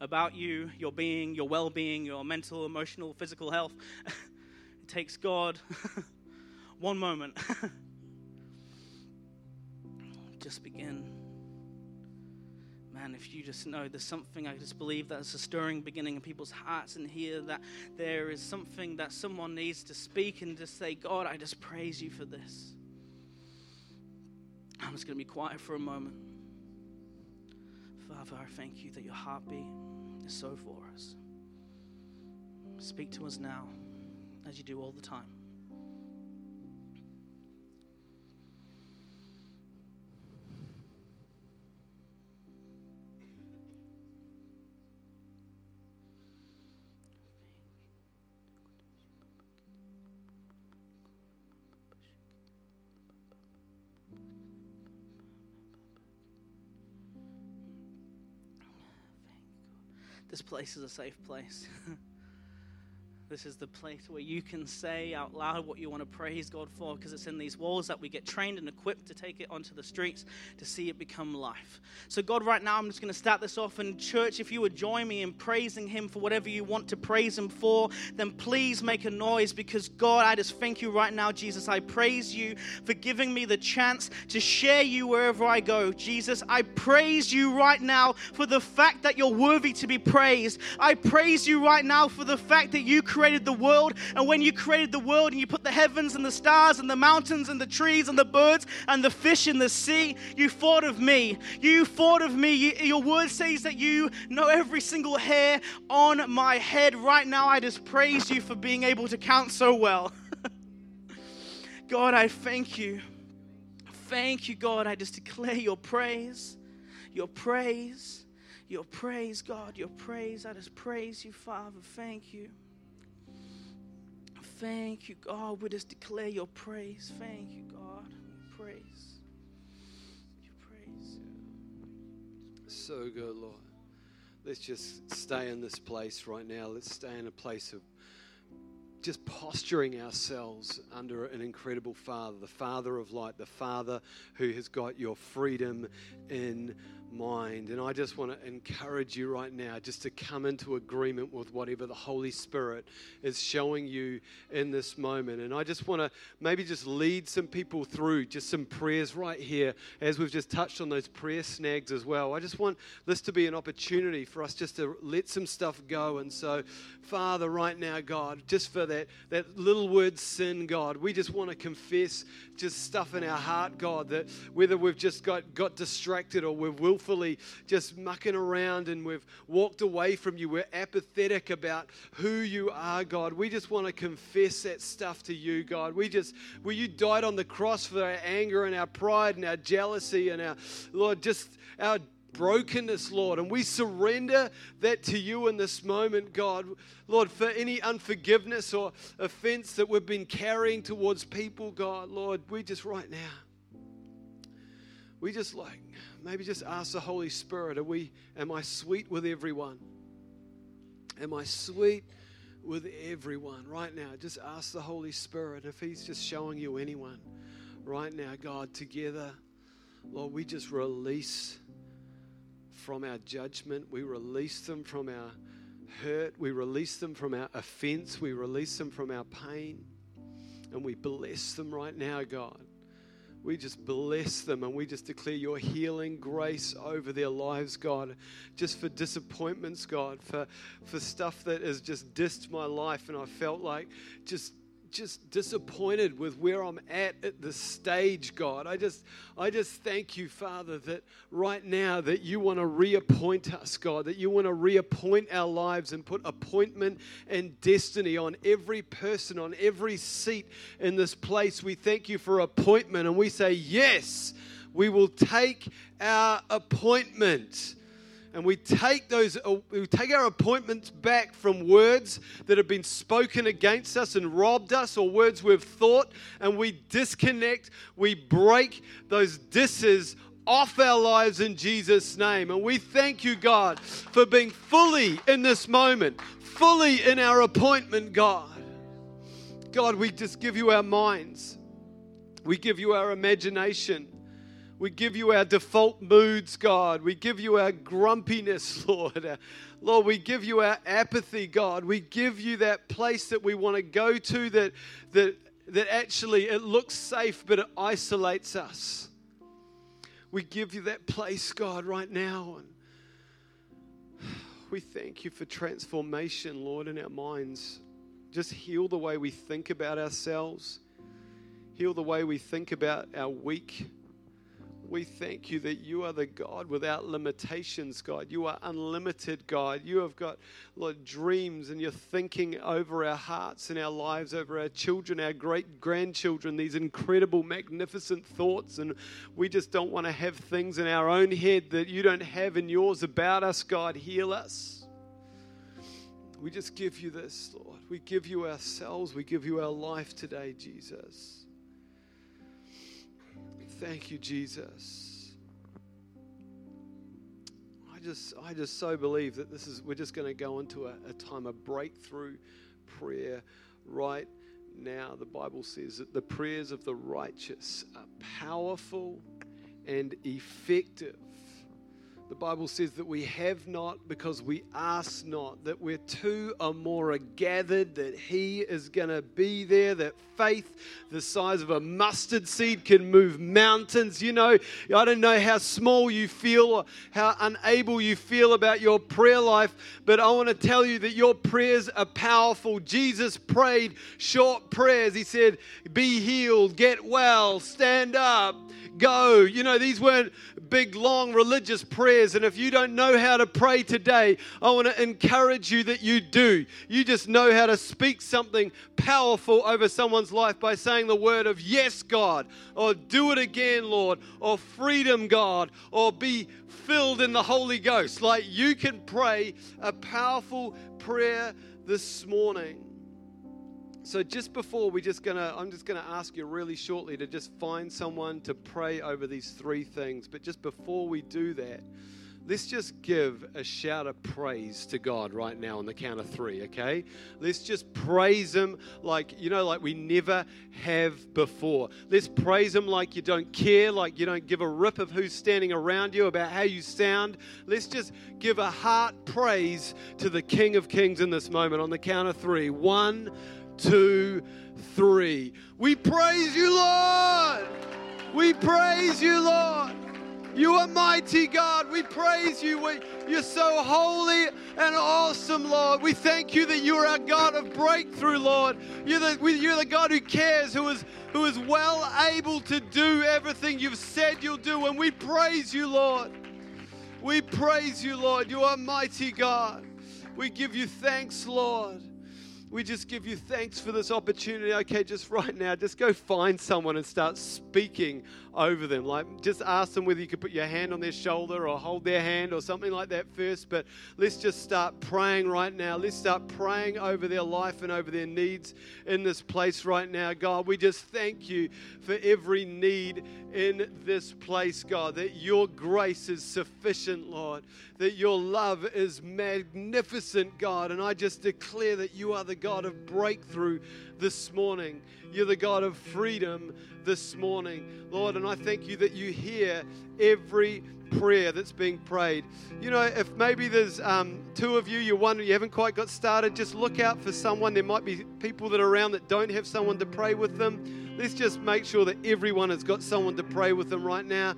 about you, your being, your well being, your mental, emotional, physical health. (laughs) it takes God one moment. Just begin man, if you just know there's something, I just believe that's a stirring beginning in people's hearts and hear that there is something that someone needs to speak and just say, God, I just praise you for this. I'm just going to be quiet for a moment. Father, I thank you that your heartbeat is so for us. Speak to us now as you do all the time. This place is a safe place. (laughs) This is the place where you can say out loud what you want to praise God for because it's in these walls that we get trained and equipped to take it onto the streets to see it become life. So, God, right now, I'm just going to start this off. And, church, if you would join me in praising Him for whatever you want to praise Him for, then please make a noise because, God, I just thank you right now, Jesus. I praise you for giving me the chance to share you wherever I go. Jesus, I praise you right now for the fact that you're worthy to be praised. I praise you right now for the fact that you created the world. And when you created the world and you put the heavens and the stars and the mountains and the trees and the birds and the fish in the sea, you thought of me. You thought of me. You, your word says that you know every single hair on my head. Right now, I just praise you for being able to count so well. (laughs) God, I thank you. Thank you, God. I just declare your praise, your praise, your praise, God, your praise. I just praise you, Father. Thank you. Thank you, God. We just declare your praise. Thank you, God. Praise. Your praise. So good, Lord. Let's just stay in this place right now. Let's stay in a place of just posturing ourselves under an incredible Father, the Father of light, the Father who has got your freedom in mind. And I just want to encourage you right now just to come into agreement with whatever the Holy Spirit is showing you in this moment. And I just want to maybe just lead some people through just some prayers right here as we've just touched on those prayer snags as well. I just want this to be an opportunity for us just to let some stuff go. And so, Father, right now, God, just for that, that little word sin, God, we just want to confess just stuff in our heart, God, that whether we've just got, got distracted or we've willfully just mucking around and we've walked away from you, we're apathetic about who you are, God. We just want to confess that stuff to you, God. We just, well, you died on the cross for our anger and our pride and our jealousy and our, Lord, just our brokenness, Lord. And we surrender that to you in this moment, God. Lord, for any unforgiveness or offense that we've been carrying towards people, God, Lord, we just right now, we just like, maybe just ask the Holy Spirit, are we, am I sweet with everyone? Am I sweet with everyone right now? Just ask the Holy Spirit if He's just showing you anyone right now, God, together. Lord, we just release from our judgment. We release them from our hurt. We release them from our offense. We release them from our pain. And we bless them right now, God. We just bless them and we just declare your healing grace over their lives, God. Just for disappointments, God, for, for stuff that has just dissed my life and I felt like just just disappointed with where I'm at at this stage, God. I just, I just thank you, Father, that right now that you want to reappoint us, God, that you want to reappoint our lives and put appointment and destiny on every person, on every seat in this place. We thank you for appointment and we say, yes, we will take our appointment and we take those uh, we take our appointments back from words that have been spoken against us and robbed us or words we've thought and we disconnect we break those disses off our lives in Jesus name. And we thank you God for being fully in this moment fully in our appointment God. God we just give you our minds. We give you our imagination we give you our default moods, God. We give you our grumpiness, (laughs) Lord. Lord, we give you our apathy, God. We give you that place that we want to go to that, that, that actually it looks safe, but it isolates us. We give you that place, God, right now. And we thank you for transformation, Lord, in our minds. Just heal the way we think about ourselves, heal the way we think about our week we thank you that you are the God without limitations, God. You are unlimited, God. You have got, Lord, dreams and you're thinking over our hearts and our lives, over our children, our great grandchildren, these incredible, magnificent thoughts. And we just don't want to have things in our own head that you don't have in yours about us, God. Heal us. We just give you this, Lord. We give you ourselves. We give you our life today, Jesus. Thank you, Jesus. I just, I just so believe that this is, we're just going to go into a, a time of breakthrough prayer right now. The Bible says that the prayers of the righteous are powerful and effective. The Bible says that we have not because we ask not, that we're two or more are gathered, that He is going to be there, that faith the size of a mustard seed can move mountains. You know, I don't know how small you feel or how unable you feel about your prayer life, but I want to tell you that your prayers are powerful. Jesus prayed short prayers. He said, Be healed, get well, stand up, go. You know, these weren't big, long religious prayers. And if you don't know how to pray today, I want to encourage you that you do. You just know how to speak something powerful over someone's life by saying the word of yes, God, or do it again, Lord, or freedom, God, or be filled in the Holy Ghost. Like you can pray a powerful prayer this morning. So just before we just gonna, I'm just gonna ask you really shortly to just find someone to pray over these three things. But just before we do that, let's just give a shout of praise to God right now on the count of three, okay? Let's just praise Him like, you know, like we never have before. Let's praise Him like you don't care, like you don't give a rip of who's standing around you about how you sound. Let's just give a heart praise to the King of Kings in this moment on the count of three. One, two, three. We praise you, Lord. We praise you, Lord. You are mighty God. We praise you. We, you're so holy and awesome, Lord. We thank you that you are our God of breakthrough, Lord. You're the, you're the God who cares, who is, who is well able to do everything you've said you'll do. And we praise you, Lord. We praise you, Lord. You are mighty God. We give you thanks, Lord we just give you thanks for this opportunity. Okay, just right now, just go find someone and start speaking over them. Like, just ask them whether you could put your hand on their shoulder or hold their hand or something like that first. But let's just start praying right now. Let's start praying over their life and over their needs in this place right now. God, we just thank you for every need in this place, God, that your grace is sufficient, Lord, that your love is magnificent, God. And I just declare that you are the God of breakthrough this morning. You're the God of freedom this morning, Lord. And I thank you that you hear every prayer that's being prayed. You know, if maybe there's um, two of you, you're wondering, you haven't quite got started, just look out for someone. There might be people that are around that don't have someone to pray with them. Let's just make sure that everyone has got someone to pray with them right now.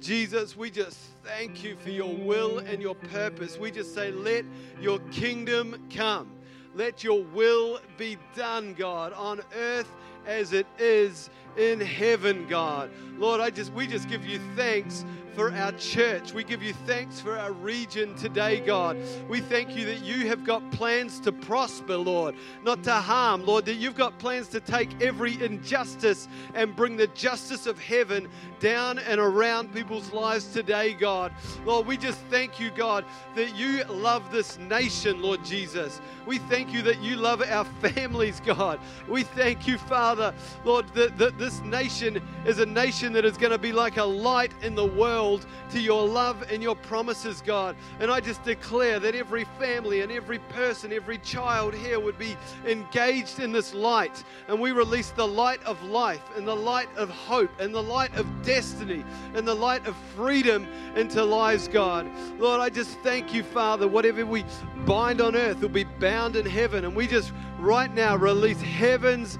Jesus, we just thank you for your will and your purpose. We just say, let your kingdom come. Let your will be done, God, on earth as it is in heaven, God. Lord, I just we just give you thanks for our church. We give you thanks for our region today, God. We thank you that you have got plans to prosper, Lord, not to harm, Lord, that you've got plans to take every injustice and bring the justice of heaven down and around people's lives today, God. Lord, we just thank you, God, that you love this nation, Lord Jesus. We thank you that you love our (laughs) families, God. We thank you, Father, Lord, that, that this nation is a nation that is going to be like a light in the world to your love and your promises, God. And I just declare that every family and every person, every child here would be engaged in this light. And we release the light of life and the light of hope and the light of destiny and the light of freedom into lives, God. Lord, I just thank you, Father. Whatever we bind on earth will be bound in heaven. And we just right now release heaven's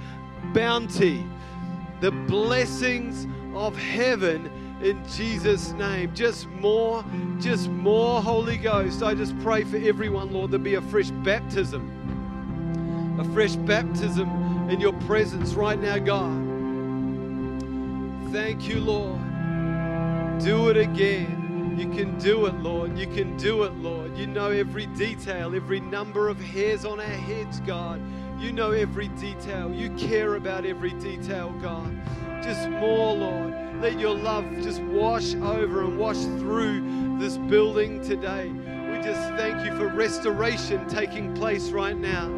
bounty, the blessings of heaven in Jesus' name. Just more, just more Holy Ghost. I just pray for everyone, Lord, there be a fresh baptism, a fresh baptism in your presence right now, God. Thank you, Lord. Do it again. You can do it, Lord. You can do it, Lord. You know every detail, every number of hairs on our heads, God. You know every detail. You care about every detail, God. Just more, Lord. Let your love just wash over and wash through this building today. We just thank you for restoration taking place right now.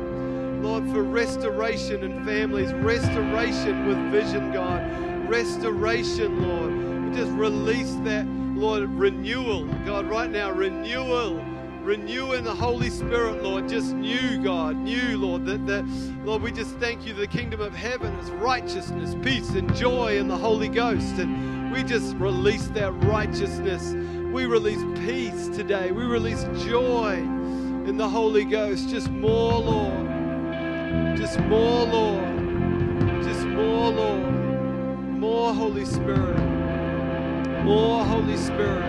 Lord, for restoration in families, restoration with vision, God, restoration, Lord. We just release that, Lord, renewal, God, right now, renewal renew in the Holy Spirit, Lord, just new, God, new, Lord. That, that, Lord, we just thank you. The kingdom of heaven is righteousness, peace, and joy in the Holy Ghost. And we just release that righteousness. We release peace today. We release joy in the Holy Ghost. Just more, Lord. Just more, Lord. Just more, Lord. More Holy Spirit. More Holy Spirit.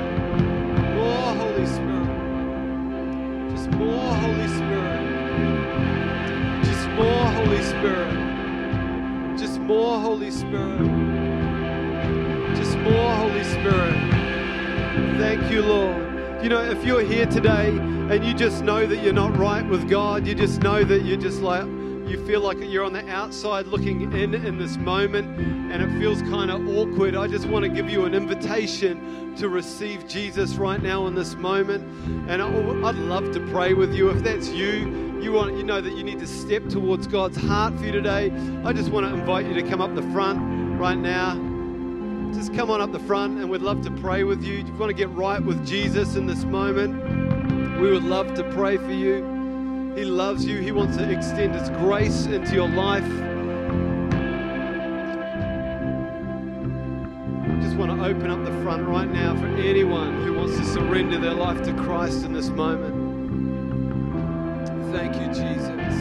More Holy Spirit Just more Holy Spirit. Just more Holy Spirit. Just more Holy Spirit. Just more Holy Spirit. Thank you, Lord. You know, if you're here today and you just know that you're not right with God, you just know that you're just like, you feel like you're on the outside looking in in this moment and it feels kind of awkward, I just want to give you an invitation to receive Jesus right now in this moment. And I'd love to pray with you. If that's you, you want you know that you need to step towards God's heart for you today. I just want to invite you to come up the front right now. just come on up the front and we'd love to pray with you. If you want to get right with Jesus in this moment, we would love to pray for you. He loves you, He wants to extend His grace into your life. I just want to open up the front right now for anyone who wants to surrender their life to Christ in this moment. Thank you, Jesus.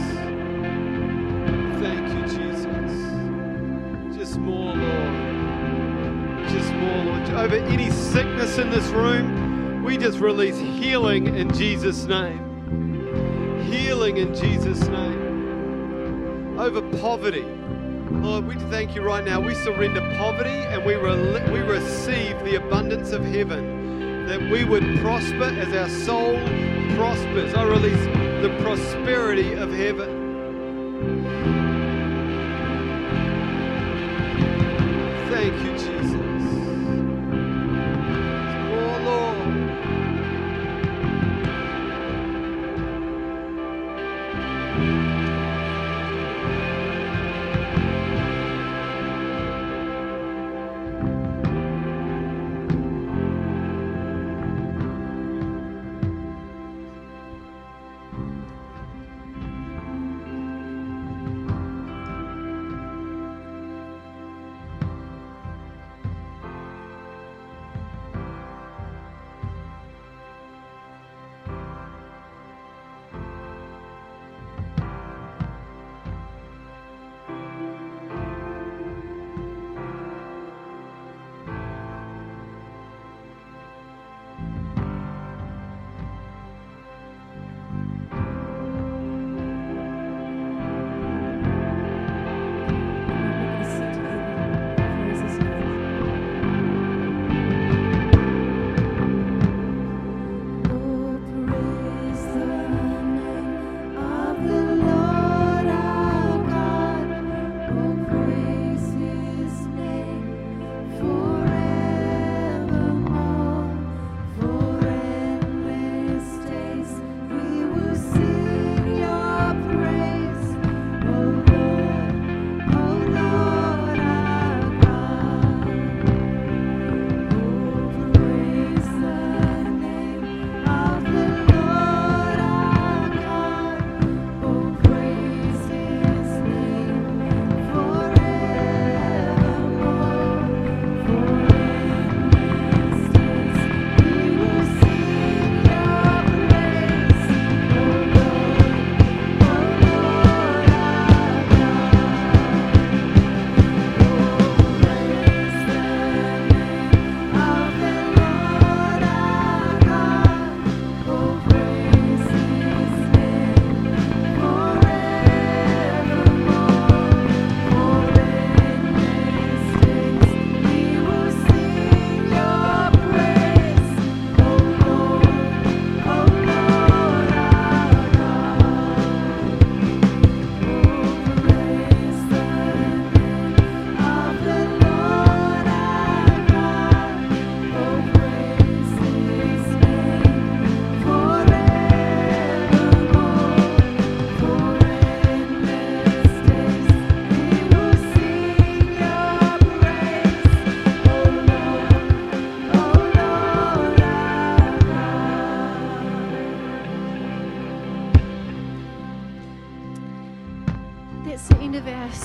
Thank you, Jesus. Just more, Lord. Just more, Lord. Over any sickness in this room, we just release healing in Jesus' name. Healing in Jesus' name. Over poverty. Lord, we thank you right now. We surrender poverty and we, re- we receive the abundance of heaven. That we would prosper as our soul prospers. I release the prosperity of heaven. Thank you, Jesus.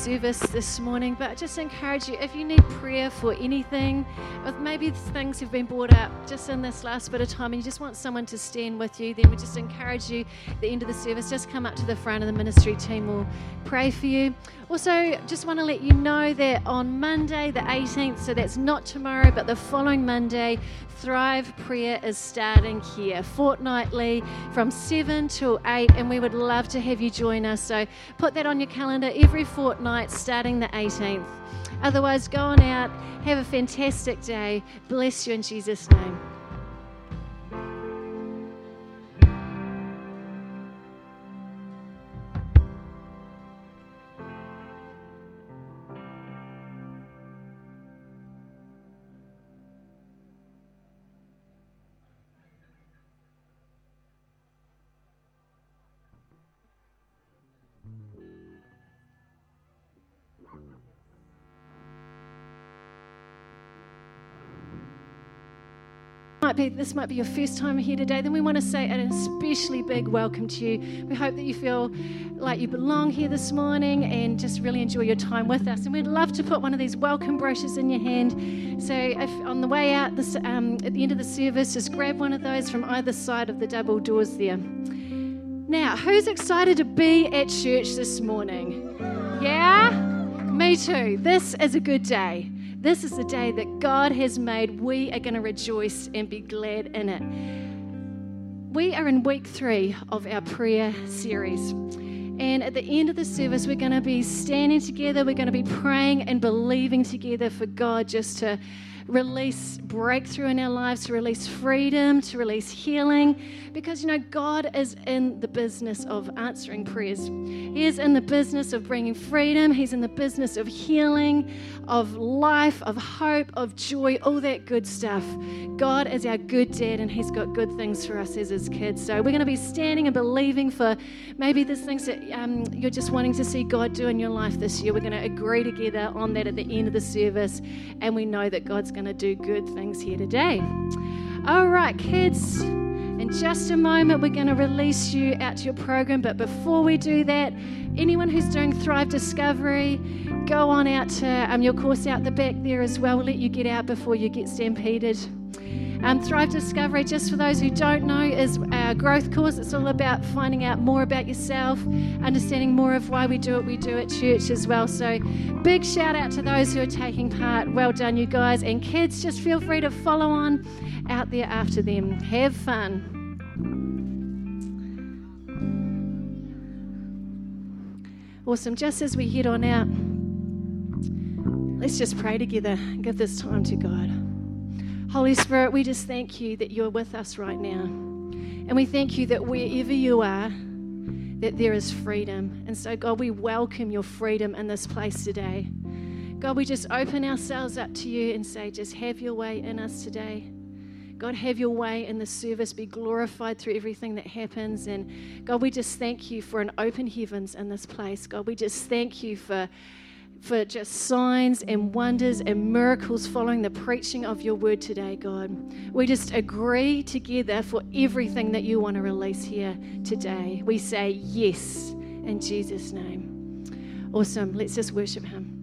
Service this morning. But I just encourage you if you need prayer for anything, if maybe things have been brought up just in this last bit of time and you just want someone to stand with you, then we just encourage you at the end of the service, just come up to the front and the ministry team will pray for you. Also, just want to let you know that on Monday, the 18th, so that's not tomorrow, but the following Monday, Thrive Prayer is starting here fortnightly from 7 till 8, and we would love to have you join us. So put that on your calendar every fortnight starting the 18th. Otherwise, go on out, have a fantastic day. Bless you in Jesus' name. Might be this might be your first time here today, then we want to say an especially big welcome to you. We hope that you feel like you belong here this morning and just really enjoy your time with us. And we'd love to put one of these welcome brochures in your hand. So if on the way out, this, um, at the end of the service, just grab one of those from either side of the double doors there. Now, who's excited to be at church this morning? Yeah? Me too. This is a good day. This is the day that God has made. We are going to rejoice and be glad in it. We are in week three of our prayer series. And at the end of the service, we're going to be standing together. We're going to be praying and believing together for God just to release breakthrough in our lives, to release freedom, to release healing. Because, you know, God is in the business of answering prayers. He is in the business of bringing freedom. He's in the business of healing, of life, of hope, of joy, all that good stuff. God is our good dad, and He's got good things for us as His kids. So we're going to be standing and believing for maybe there's things that um, you're just wanting to see God do in your life this year. We're going to agree together on that at the end of the service, and we know that God's going to do good things here today. All right, kids. In just a moment, we're going to release you out to your program. But before we do that, anyone who's doing Thrive Discovery, go on out to um, your course out the back there as well. We'll let you get out before you get stampeded. Um, Thrive Discovery, just for those who don't know, is our growth course. It's all about finding out more about yourself, understanding more of why we do what we do at church as well. So, big shout out to those who are taking part. Well done, you guys. And kids, just feel free to follow on out there after them. Have fun. Awesome. Just as we head on out, let's just pray together. Give this time to God. Holy Spirit, we just thank you that you're with us right now. And we thank you that wherever you are, that there is freedom. And so, God, we welcome your freedom in this place today. God, we just open ourselves up to you and say, just have your way in us today. God, have your way in the service. Be glorified through everything that happens. And God, we just thank you for an open heavens in this place. God, we just thank you for for just signs and wonders and miracles following the preaching of your word today, God. We just agree together for everything that you want to release here today. We say yes in Jesus' name. Awesome. Let's just worship Him.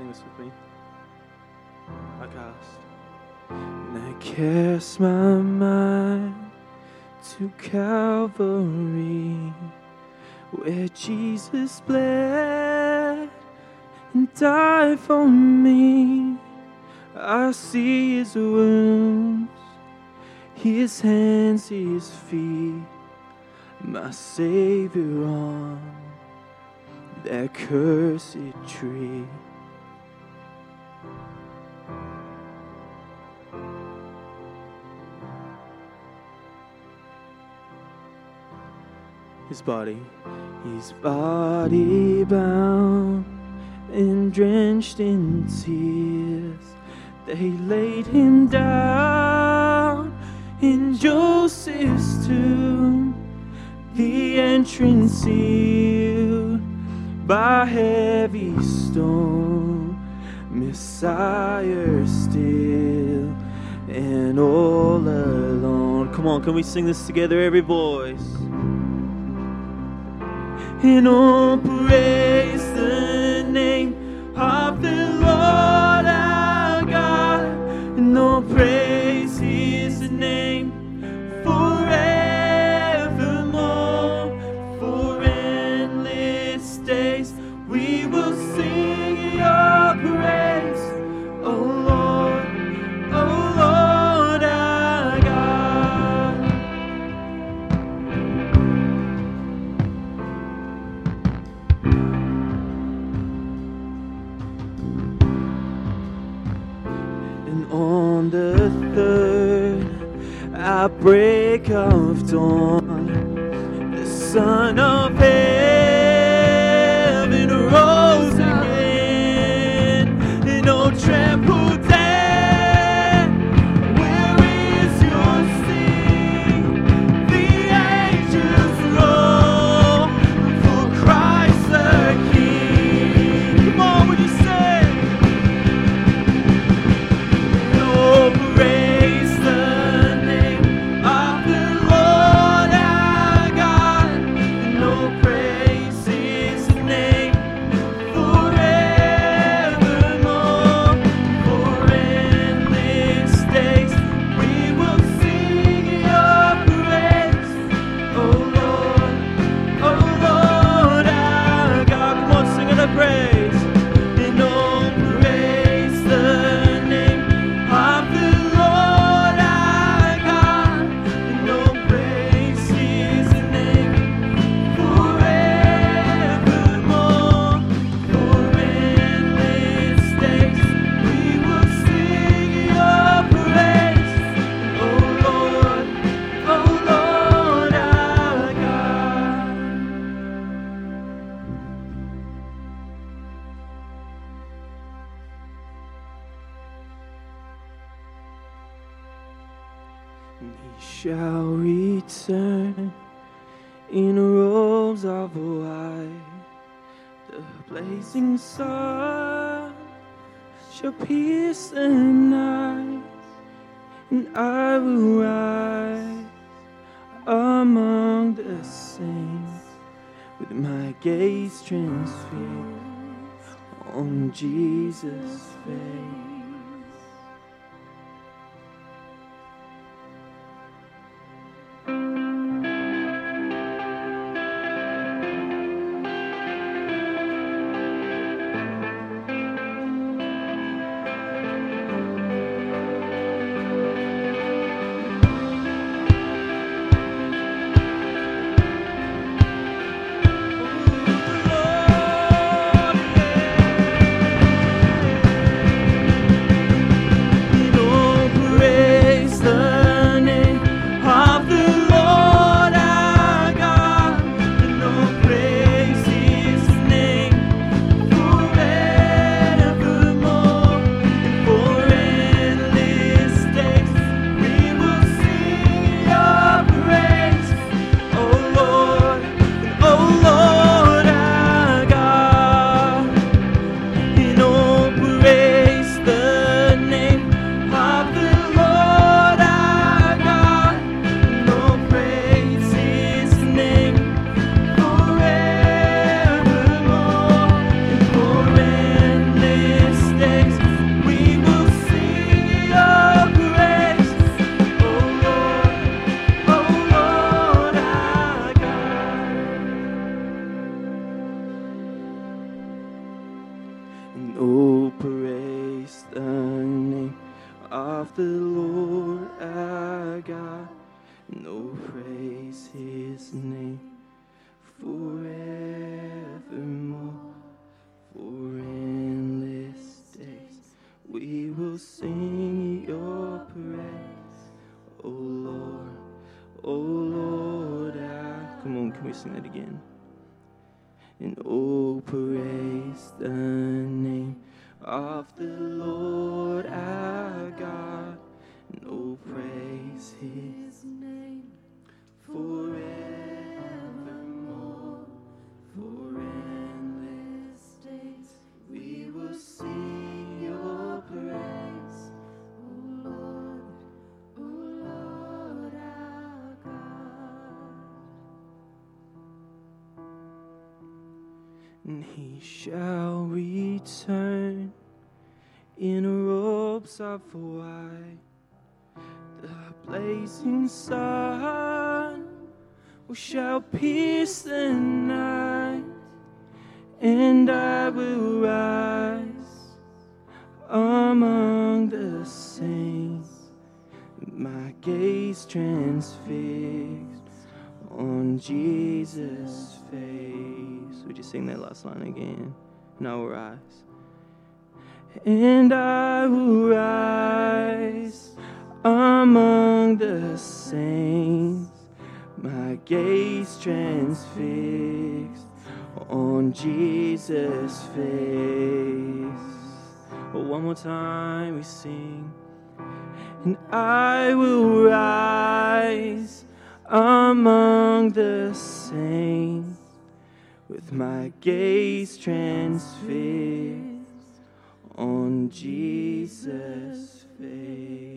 Sing this with me? I cast. And I cast my mind to Calvary, where Jesus bled and died for me. I see his wounds, his hands, his feet, my Savior on that cursed tree. His body, his body bound and drenched in tears. They laid him down in Joseph's tomb, the entrance sealed by heavy stone. Messiah still and all alone. Come on, can we sing this together, every voice? And oh, at break of dawn, the Son of Heaven. rising sun shall pierce the night, and I will rise among the saints with my gaze transfixed on Jesus' face. Oh Lord, I. Come on, can we sing that again? And oh, praise the name of the Lord our God. And oh, praise his name forever. and he shall return in robes of white. The blazing sun we shall pierce the night, and I will rise among the saints, my gaze transfixed on Jesus' face. We just sing that last line again. And I will rise. And I will rise among the saints, my gaze transfixed on Jesus' face. One more time we sing, and I will rise among the saints with my gaze transfixed on Jesus' face.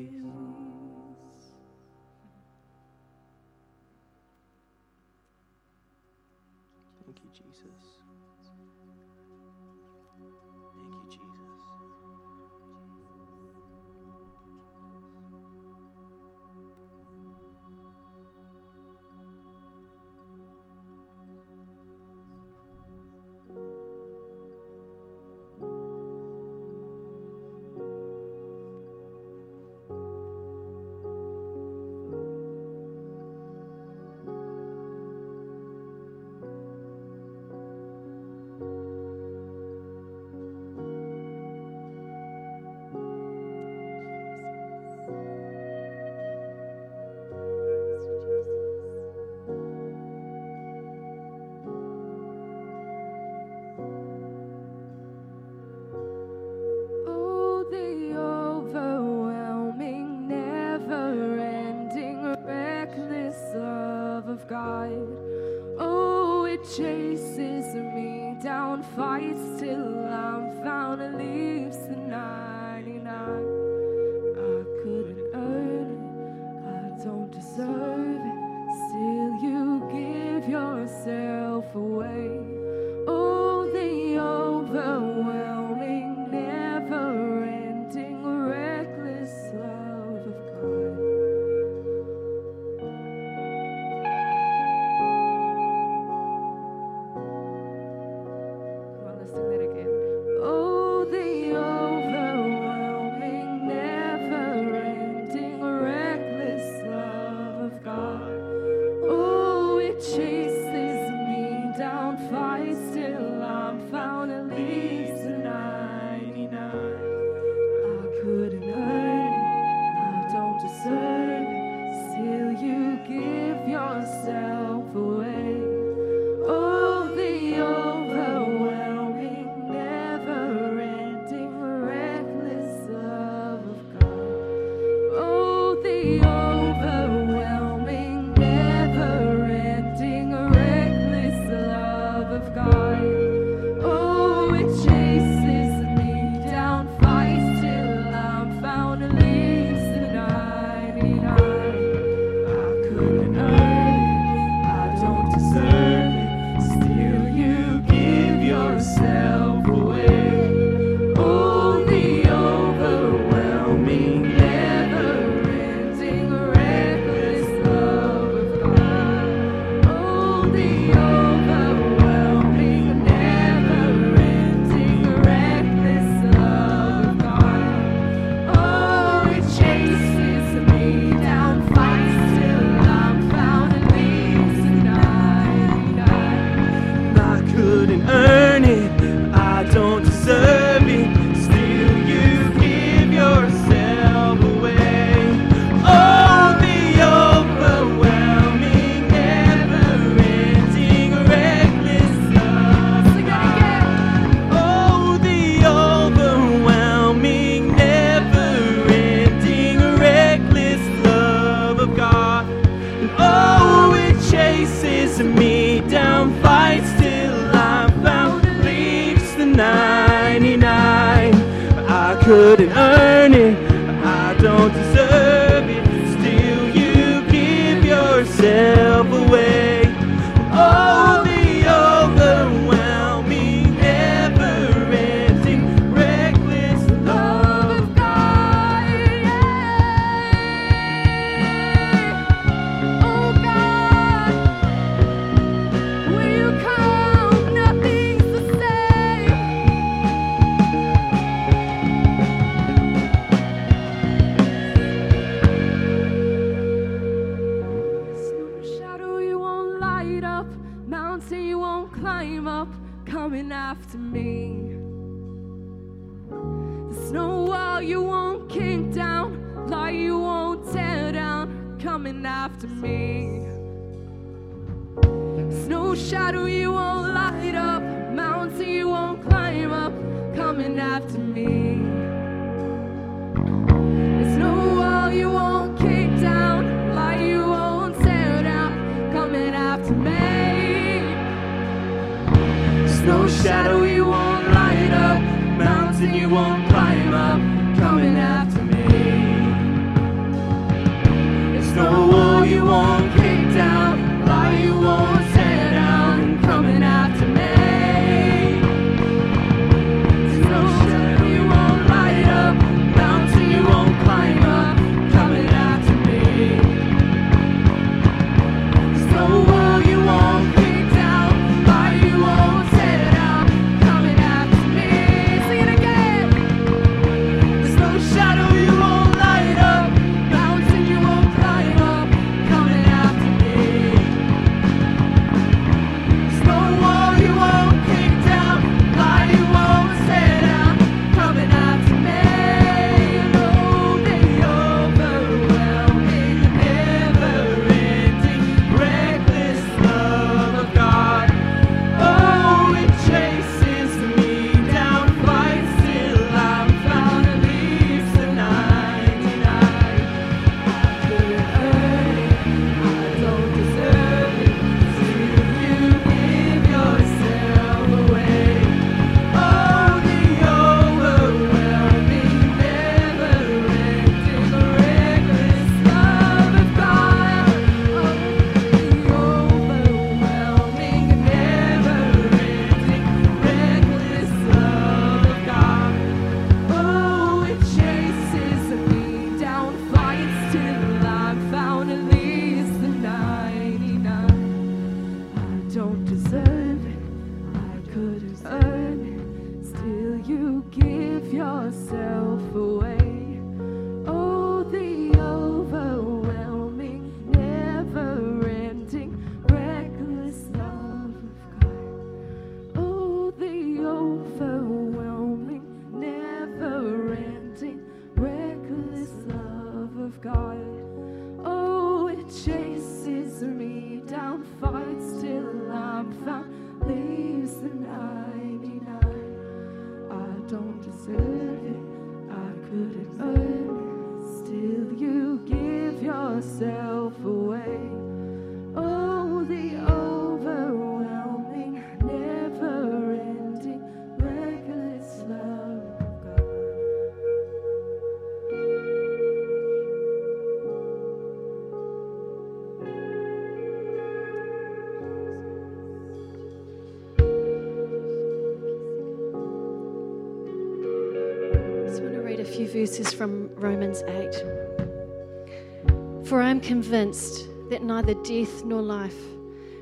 Few verses from Romans 8. For I am convinced that neither death nor life,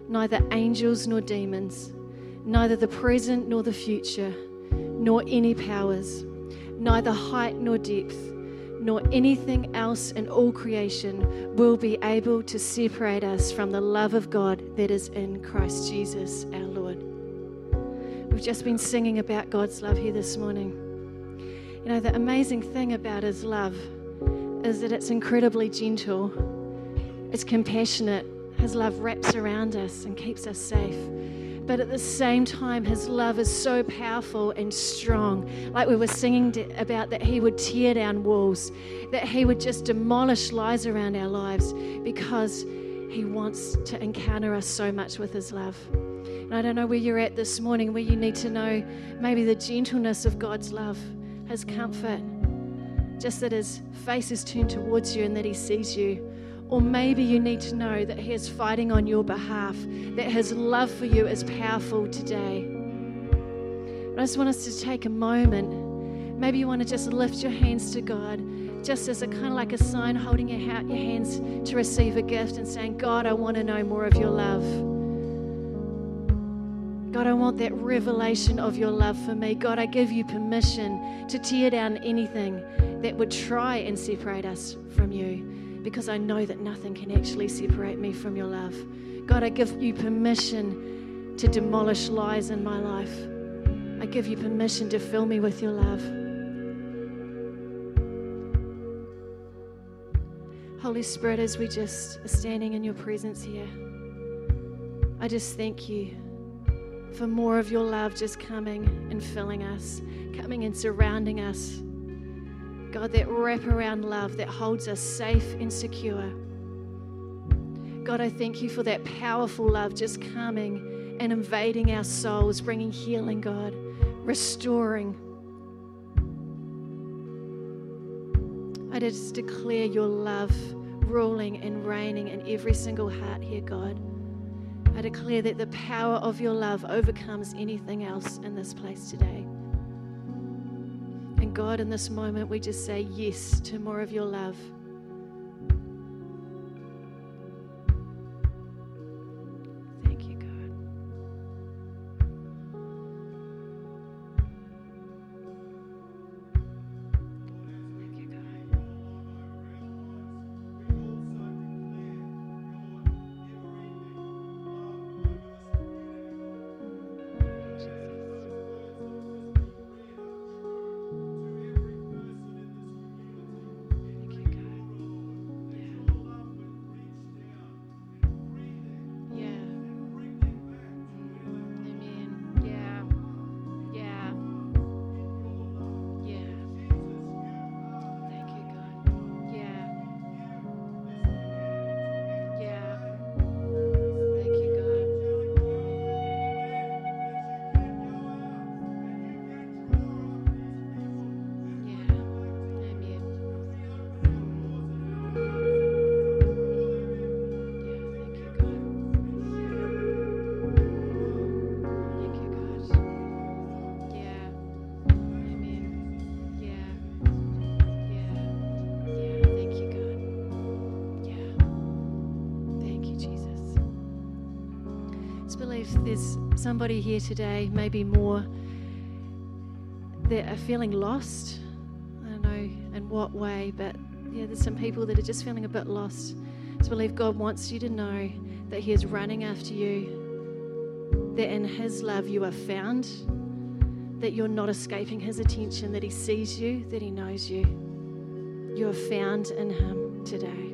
neither angels nor demons, neither the present nor the future, nor any powers, neither height nor depth, nor anything else in all creation will be able to separate us from the love of God that is in Christ Jesus our Lord. We've just been singing about God's love here this morning. You know, the amazing thing about His love is that it's incredibly gentle, it's compassionate. His love wraps around us and keeps us safe. But at the same time, His love is so powerful and strong. Like we were singing about, that He would tear down walls, that He would just demolish lies around our lives because He wants to encounter us so much with His love. And I don't know where you're at this morning, where you need to know maybe the gentleness of God's love, His comfort, just that His face is turned towards you and that He sees you. Or maybe you need to know that He is fighting on your behalf, that His love for you is powerful today. I just want us to take a moment. Maybe you want to just lift your hands to God, just as a kind of like a sign holding your, ha- your hands to receive a gift and saying, God, I want to know more of your love. God, I want that revelation of your love for me. God, I give you permission to tear down anything that would try and separate us from you because I know that nothing can actually separate me from your love. God, I give you permission to demolish lies in my life. I give you permission to fill me with your love. Holy Spirit, as we just are standing in your presence here, I just thank you for more of your love just coming and filling us, coming and surrounding us. God, that wraparound love that holds us safe and secure. God, I thank you for that powerful love just coming and invading our souls, bringing healing, God, restoring. I just declare your love ruling and reigning in every single heart here, God. I declare that the power of your love overcomes anything else in this place today. And God, in this moment, we just say yes to more of your love. Somebody here today, maybe more, that are feeling lost. I don't know in what way, but yeah, there's some people that are just feeling a bit lost. Just believe God wants you to know that He is running after you, that in His love you are found, that you're not escaping His attention, that He sees you, that He knows you. You are found in Him today.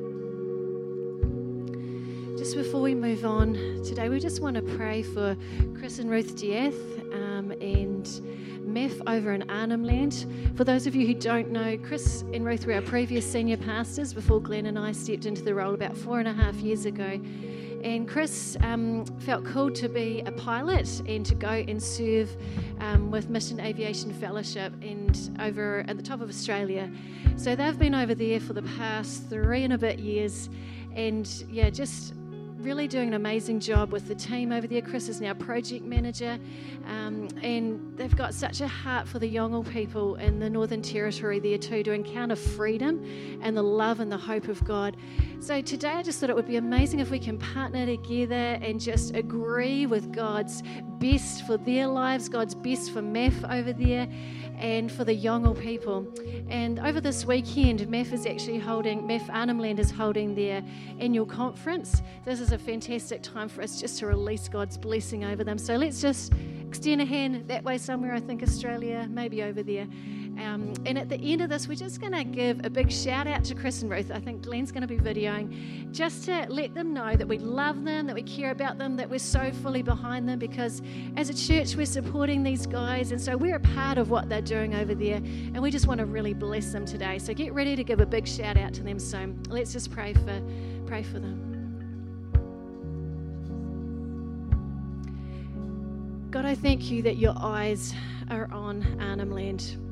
Before we move on today, we just want to pray for Chris and Ruth Dieth um, and MAF over in Arnhem Land. For those of you who don't know, Chris and Ruth were our previous senior pastors before Glen and I stepped into the role about four and a half years ago. And Chris um, felt called to be a pilot and to go and serve um, with Mission Aviation Fellowship and over at the top of Australia. So they've been over there for the past three and a bit years, and yeah, just really doing an amazing job with the team over there. Chris is now project manager, um, and they've got such a heart for the Yolngu people in the Northern Territory there too to encounter freedom and the love and the hope of God. So today I just thought it would be amazing if we can partner together and just agree with God's best for their lives, God's best for MAF over there and for the Yolngu people. And over this weekend, MAF is actually holding, MAF Arnhem Land is holding their annual conference. This is a fantastic time for us just to release God's blessing over them. So let's just extend a hand that way somewhere, I think Australia, maybe over there. Um, and at the end of this, we're just going to give a big shout out to Chris and Ruth. I think Glen's going to be videoing just to let them know that we love them, that we care about them, that we're so fully behind them because as a church, we're supporting these guys. And so we're a part of what they're doing over there. And we just want to really bless them today. So get ready to give a big shout out to them. So let's just pray for, pray for them. God, I thank you that your eyes are on Arnhem Land.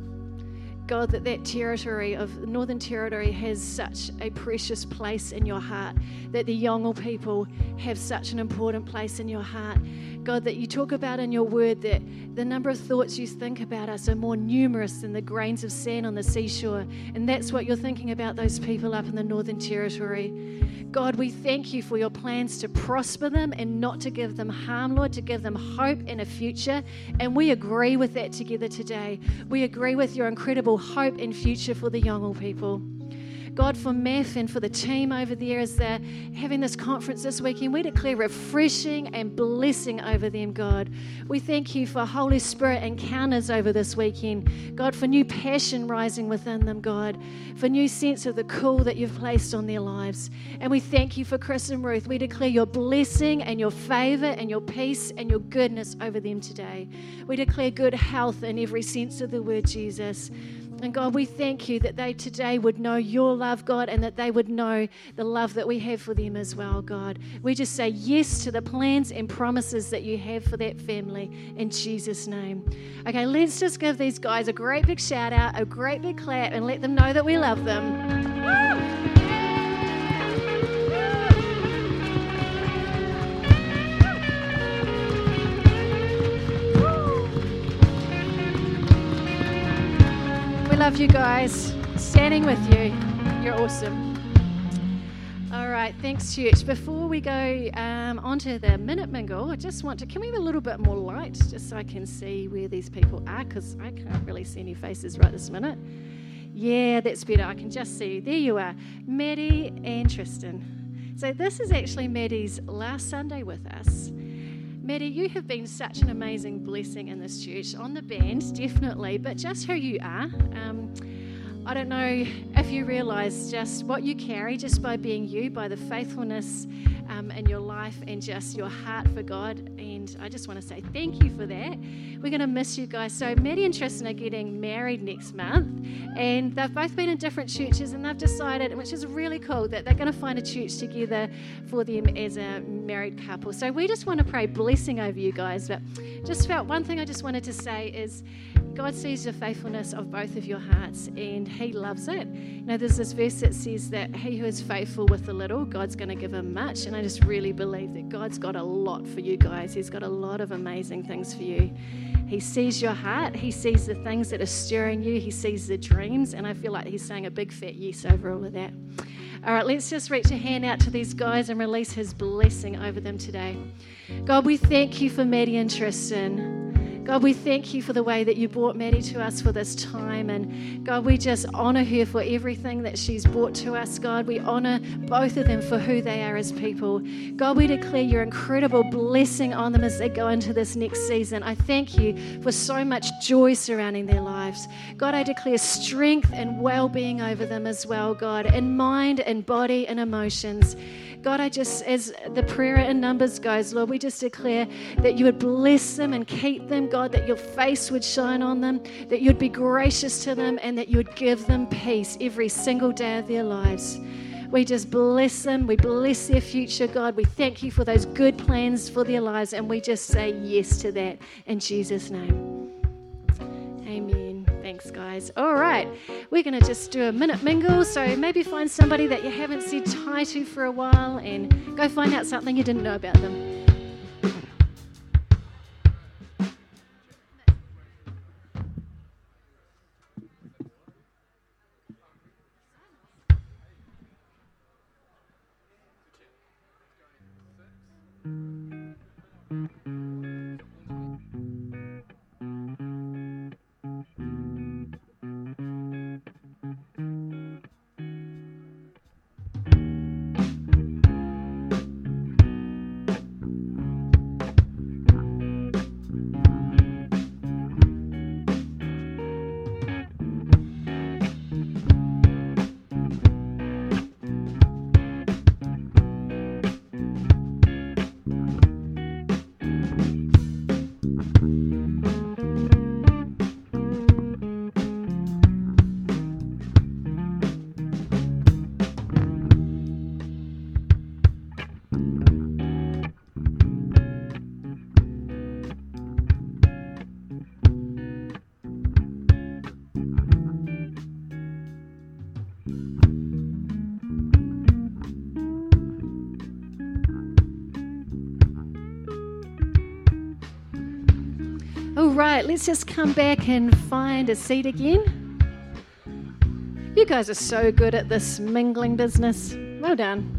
God, that that territory of Northern Territory has such a precious place in your heart, that the Yolngu people have such an important place in your heart. God, that you talk about in your word that the number of thoughts you think about us are more numerous than the grains of sand on the seashore. And that's what you're thinking about those people up in the Northern Territory. God, we thank you for your plans to prosper them and not to give them harm, Lord, to give them hope and a future. And we agree with that together today. We agree with your incredible hope and future for the Yolngu people. God, for MAF and for the team over there as they're having this conference this weekend, we declare refreshing and blessing over them, God. We thank you for Holy Spirit encounters over this weekend. God, for new passion rising within them, God, for new sense of the call that you've placed on their lives. And we thank you for Chris and Ruth. We declare your blessing and your favor and your peace and your goodness over them today. We declare good health in every sense of the word, Jesus. And God, we thank you that they today would know your love, God, and that they would know the love that we have for them as well, God. We just say yes to the plans and promises that you have for that family in Jesus' name. Okay, let's just give these guys a great big shout out, a great big clap, and let them know that we love them. Love you guys. Standing with you. You're awesome. All right, thanks, church. Before we go um, on to the minute mingle, I just want to, can we have a little bit more light just so I can see where these people are? Because I can't really see any faces right this minute. Yeah, that's better. I can just see. There you are, Maddie and Tristan. So, this is actually Maddie's last Sunday with us. Maddie, you have been such an amazing blessing in this church, on the band, definitely, but just who you are. Um, I don't know if you realize just what you carry just by being you, by the faithfulness um, in your life and just your heart for God. And I just want to say thank you for that. We're going to miss you guys. So, Maddie and Tristan are getting married next month, and they've both been in different churches, and they've decided, which is really cool, that they're going to find a church together for them as a married couple. So, we just want to pray blessing over you guys. But just felt one thing I just wanted to say is God sees the faithfulness of both of your hearts and He loves it. You know, there's this verse that says that he who is faithful with the little, God's going to give him much. And I just really believe that God's got a lot for you guys. He's got a lot of amazing things for you. He sees your heart, He sees the things that are stirring you, He sees the dreams. And I feel like He's saying a big fat yes over all of that. All right, let's just reach a hand out to these guys and release His blessing over them today. God, we thank you for Maddie and Tristan. God, we thank you for the way that you brought Maddie to us for this time. And God, we just honor her for everything that she's brought to us. God, we honor both of them for who they are as people. God, we declare your incredible blessing on them as they go into this next season. I thank you for so much joy surrounding their lives. God, I declare strength and well being over them as well, God, in mind and body and emotions. God, I just, as the prayer in Numbers goes, Lord, we just declare that you would bless them and keep them, God, that your face would shine on them, that you'd be gracious to them, and that you would give them peace every single day of their lives. We just bless them. We bless their future, God. We thank you for those good plans for their lives, and we just say yes to that in Jesus' name. Amen. Thanks, guys. All right, we're going to just do a minute mingle. So maybe find somebody that you haven't said hi to for a while and go find out something you didn't know about them. All right, let's just come back and find a seat again. You guys are so good at this mingling business. Well done.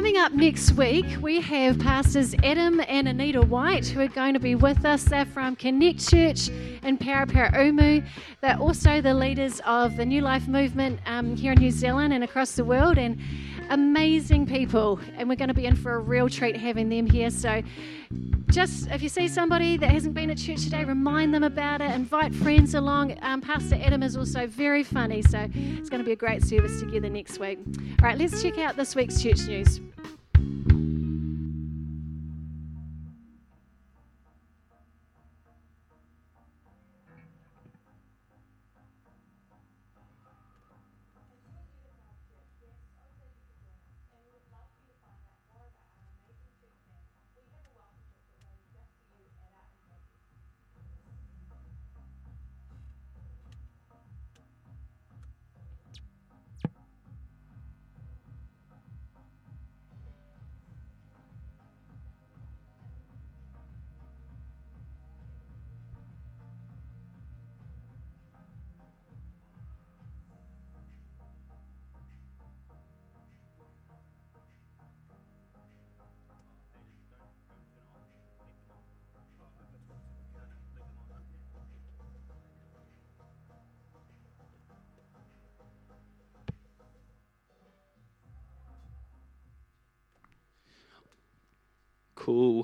coming up next week, we have Pastors Adam and Anita White who are going to be with us. They're from Connect Church in Paraparaumu. They're also the leaders of the New Life movement um, here in New Zealand and across the world, and amazing people. And we're going to be in for a real treat having them here. So, just if you see somebody that hasn't been at church today, remind them about it. Invite friends along. Um, Pastor Adam is also very funny, so it's going to be a great service together next week. All right, let's check out this week's church news.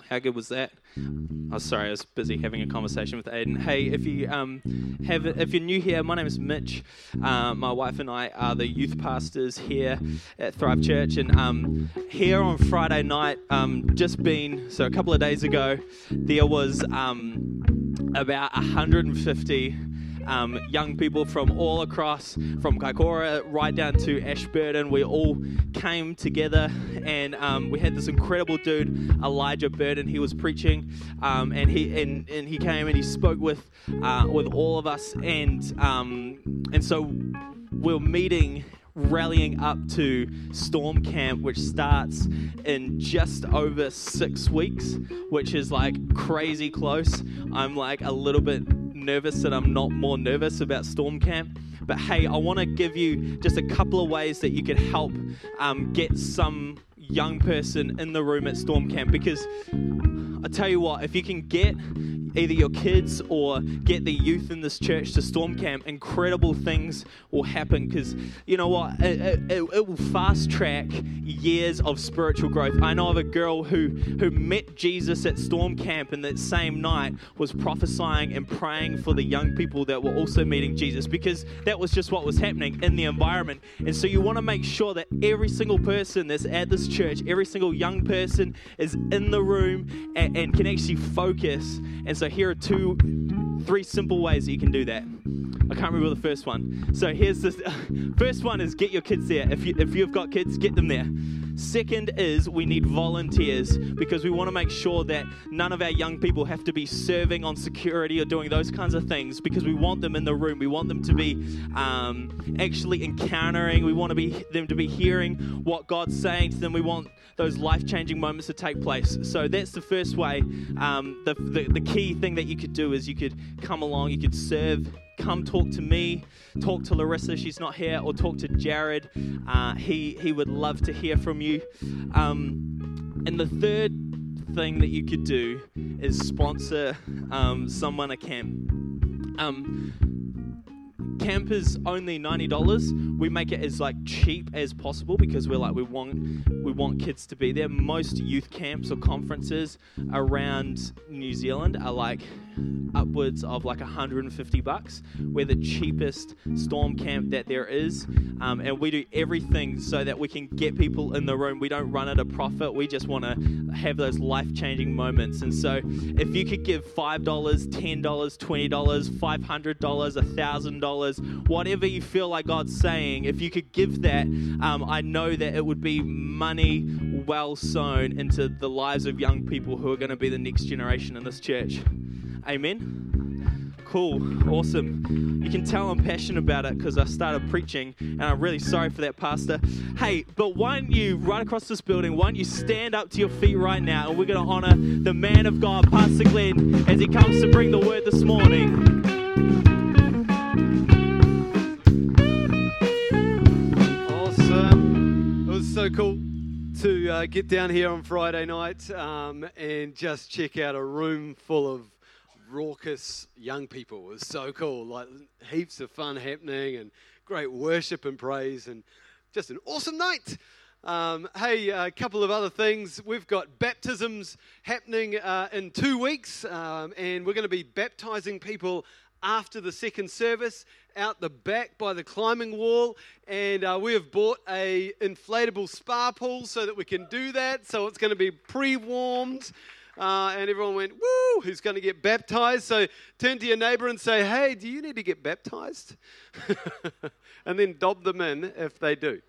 How good was that? Oh, sorry, I was busy having a conversation with Aiden. Hey, if you um, have, if you're new here, my name is Mitch. Uh, my wife and I are the youth pastors here at Thrive Church, and um, here on Friday night, um, just been so a couple of days ago, there was um, about 150 um, young people from all across, from Kaikoura right down to Ashburton. We all came together and um, we had this incredible dude, Elijah Burden. He was preaching um, and he and, and he came and he spoke with uh, with all of us and um, and so we're meeting rallying up to Storm Camp, which starts in just over six weeks, which is like crazy close. I'm like a little bit nervous that I'm not more nervous about Storm Camp. But hey, I want to give you just a couple of ways that you could help um, get some young person in the room at Storm Camp because I tell you what, if you can get either your kids or get the youth in this church to Storm Camp, incredible things will happen because you know what? It, it, it, will fast track years of spiritual growth. I know of a girl who, who met Jesus at Storm Camp and that same night was prophesying and praying for the young people that were also meeting Jesus because that was just what was happening in the environment. And so you want to make sure that every single person that's at this church, every single young person is in the room and, and can actually focus. And so here are two, three simple ways that you can do that. I can't remember the first one. So here's this. (laughs) First one is get your kids there. If you if you've got kids, get them there. Second is we need volunteers because we want to make sure that none of our young people have to be serving on security or doing those kinds of things because we want them in the room. We want them to be um, actually encountering. We want to be them to be hearing what God's saying to them. We want those life-changing moments to take place. So that's the first way. Um, the, the the key thing that you could do is you could come along, you could serve come talk to me, talk to Larissa, she's not here, or talk to Jared. Uh, he, he would love to hear from you. Um, and the third thing that you could do is sponsor um, someone a camp. Um, camp is only ninety dollars. We make it as like cheap as possible because we're like we want we want kids to be there. Most youth camps or conferences around New Zealand are like upwards of like 150 bucks. We're the cheapest storm camp that there is, um, and we do everything so that we can get people in the room. We don't run at a profit. We just want to have those life-changing moments. And so, if you could give five dollars, ten dollars, twenty dollars, five hundred dollars, a thousand dollars, whatever you feel like God's saying, if you could give that, um, I know that it would be money well sown into the lives of young people who are going to be the next generation in this church. Amen. Cool, awesome. You can tell I'm passionate about it because I started preaching, and I'm really sorry for that, Pastor. Hey, but why don't you, right across this building, why don't you stand up to your feet right now, and we're going to honor the man of God, Pastor Glen, as he comes to bring the word this morning. Awesome. It was so cool to uh, get down here on Friday night um, and just check out a room full of raucous young people. It was so cool. Like heaps of fun happening and great worship and praise and just an awesome night. Um, hey, a couple of other things. We've got baptisms happening uh, in two weeks, um, and we're going to be baptizing people after the second service out the back by the climbing wall. And uh, we have bought a inflatable spa pool so that we can do that. So it's going to be pre-warmed. Uh, and everyone went, woo, who's going to get baptized? So turn to your neighbor and say, hey, do you need to get baptized? (laughs) and then dob them in if they do.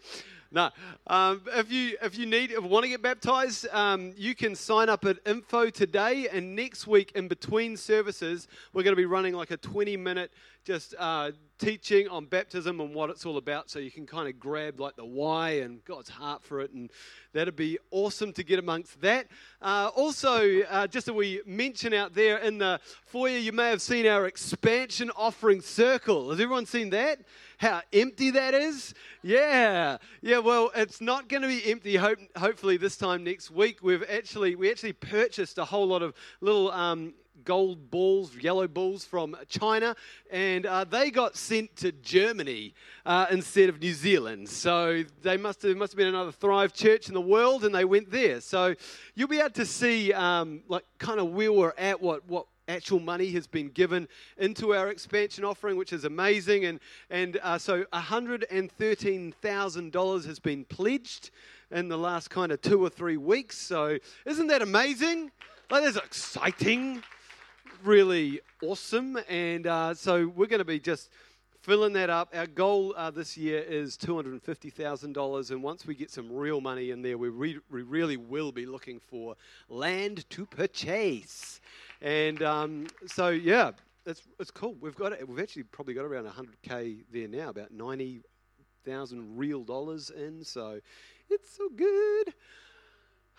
No, um, if you if you need if you want to get baptized, um, you can sign up at info today. And next week, in between services, we're going to be running like a 20 minute just uh, teaching on baptism and what it's all about, so you can kind of grab like the why and God's heart for it, and that'd be awesome to get amongst that. Uh, also, uh, just that we mention out there in the foyer, you may have seen our expansion offering circle. Has everyone seen that? how empty that is. Yeah, yeah. Well, it's not going to be empty. Hope, hopefully, this time next week, we've actually we actually purchased a whole lot of little. Um, gold balls, yellow balls from China, and uh, they got sent to Germany uh, instead of New Zealand. So they must have must have been another Thrive church in the world, and they went there. So you'll be able to see um, like kind of where we're at, what what actual money has been given into our expansion offering, which is amazing. And, and uh, so $113,000 has been pledged in the last kind of two or three weeks. So isn't that amazing? Like, that's exciting, really awesome. And uh, so we're going to be just filling that up. Our goal uh, this year is $250,000, and once we get some real money in there, we, re- we really will be looking for land to purchase. And um, so, yeah, it's, it's cool. We've got it. We've actually probably got around 100k there now, about 90,000 real dollars in. So it's so good.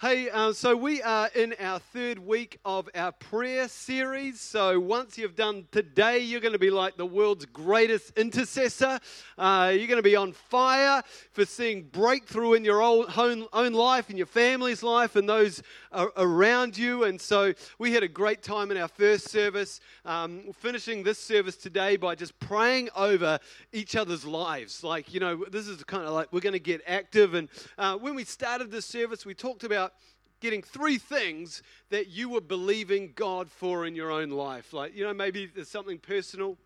Hey, uh, so we are in our third week of our prayer series. So once you've done today, you're going to be like the world's greatest intercessor. Uh, you're going to be on fire for seeing breakthrough in your own, own, own life, in your family's life, and those are around you. And so we had a great time in our first service, um, finishing this service today by just praying over each other's lives. Like, you know, this is kind of like we're going to get active. And uh, when we started this service, we talked about getting three things that you were believing God for in your own life. Like, you know, maybe there's something personal.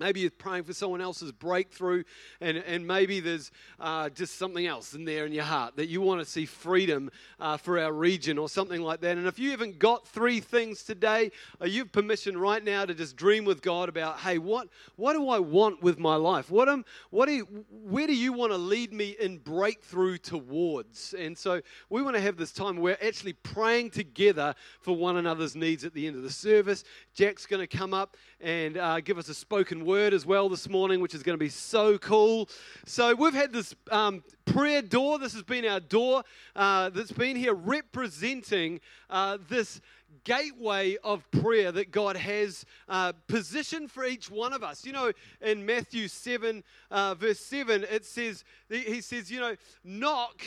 Maybe you're praying for someone else's breakthrough, and, and maybe there's uh, just something else in there in your heart that you want to see freedom uh, for our region or something like that. And if you haven't got three things today, uh, you have permission right now to just dream with God about, hey, what, what do I want with my life? What am, what do you, where do you want to lead me in breakthrough towards? And so we want to have this time where we're actually praying together for one another's needs at the end of the service. Jack's going to come up and uh, give us a spoken word as well this morning, which is going to be so cool. So we've had this um, prayer door. This has been our door uh, that's been here representing uh, this gateway of prayer that God has uh, positioned for each one of us. You know, in Matthew 7, uh, verse 7, it says, He says, you know, knock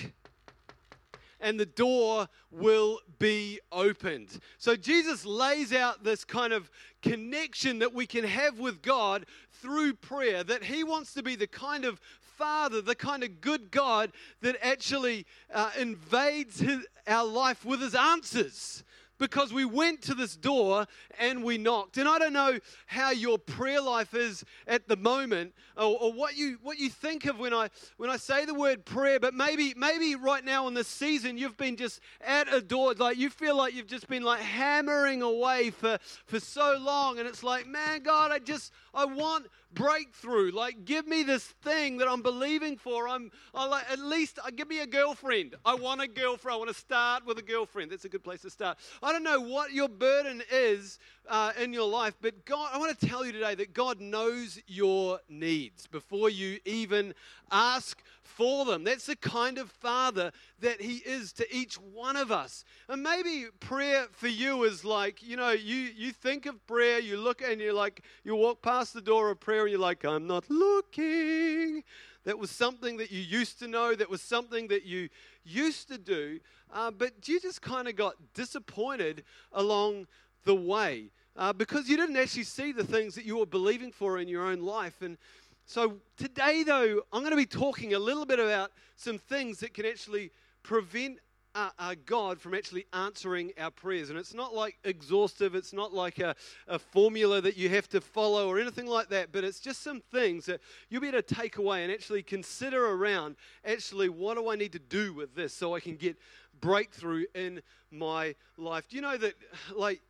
and the door will be opened. So Jesus lays out this kind of connection that we can have with God through prayer, that He wants to be the kind of Father, the kind of good God that actually uh, invades his, our life with His answers because we went to this door and we knocked. And I don't know how your prayer life is at the moment or, or, what you what you think of when I when I say the word prayer, but maybe maybe right now in this season you've been just at a door, like you feel like you've just been like hammering away for for so long, and it's like, man, God, I just I want breakthrough. Like, give me this thing that I'm believing for. I'm, I like, at least uh, give me a girlfriend. I want a girlfriend. I want to start with a girlfriend. That's a good place to start. I don't know what your burden is uh, in your life, but God, I want to tell you today that God knows your needs before you even ask for them. That's the kind of father that he is to each one of us. And maybe prayer for you is like, you know, you, you think of prayer, you look and you're like, you walk past the door of prayer and you're like, I'm not looking. that was something that you used to know, that was something that you used to do, uh, but you just kind of got disappointed along the way uh, because you didn't actually see the things that you were believing for in your own life. And so today, though, I'm going to be talking a little bit about some things that can actually prevent uh, uh, God from actually answering our prayers. And it's not like exhaustive, it's not like a, a formula that you have to follow or anything like that, but it's just some things that you'll be able to take away and actually consider around actually, what do I need to do with this so I can get breakthrough in my life? Do you know that, like,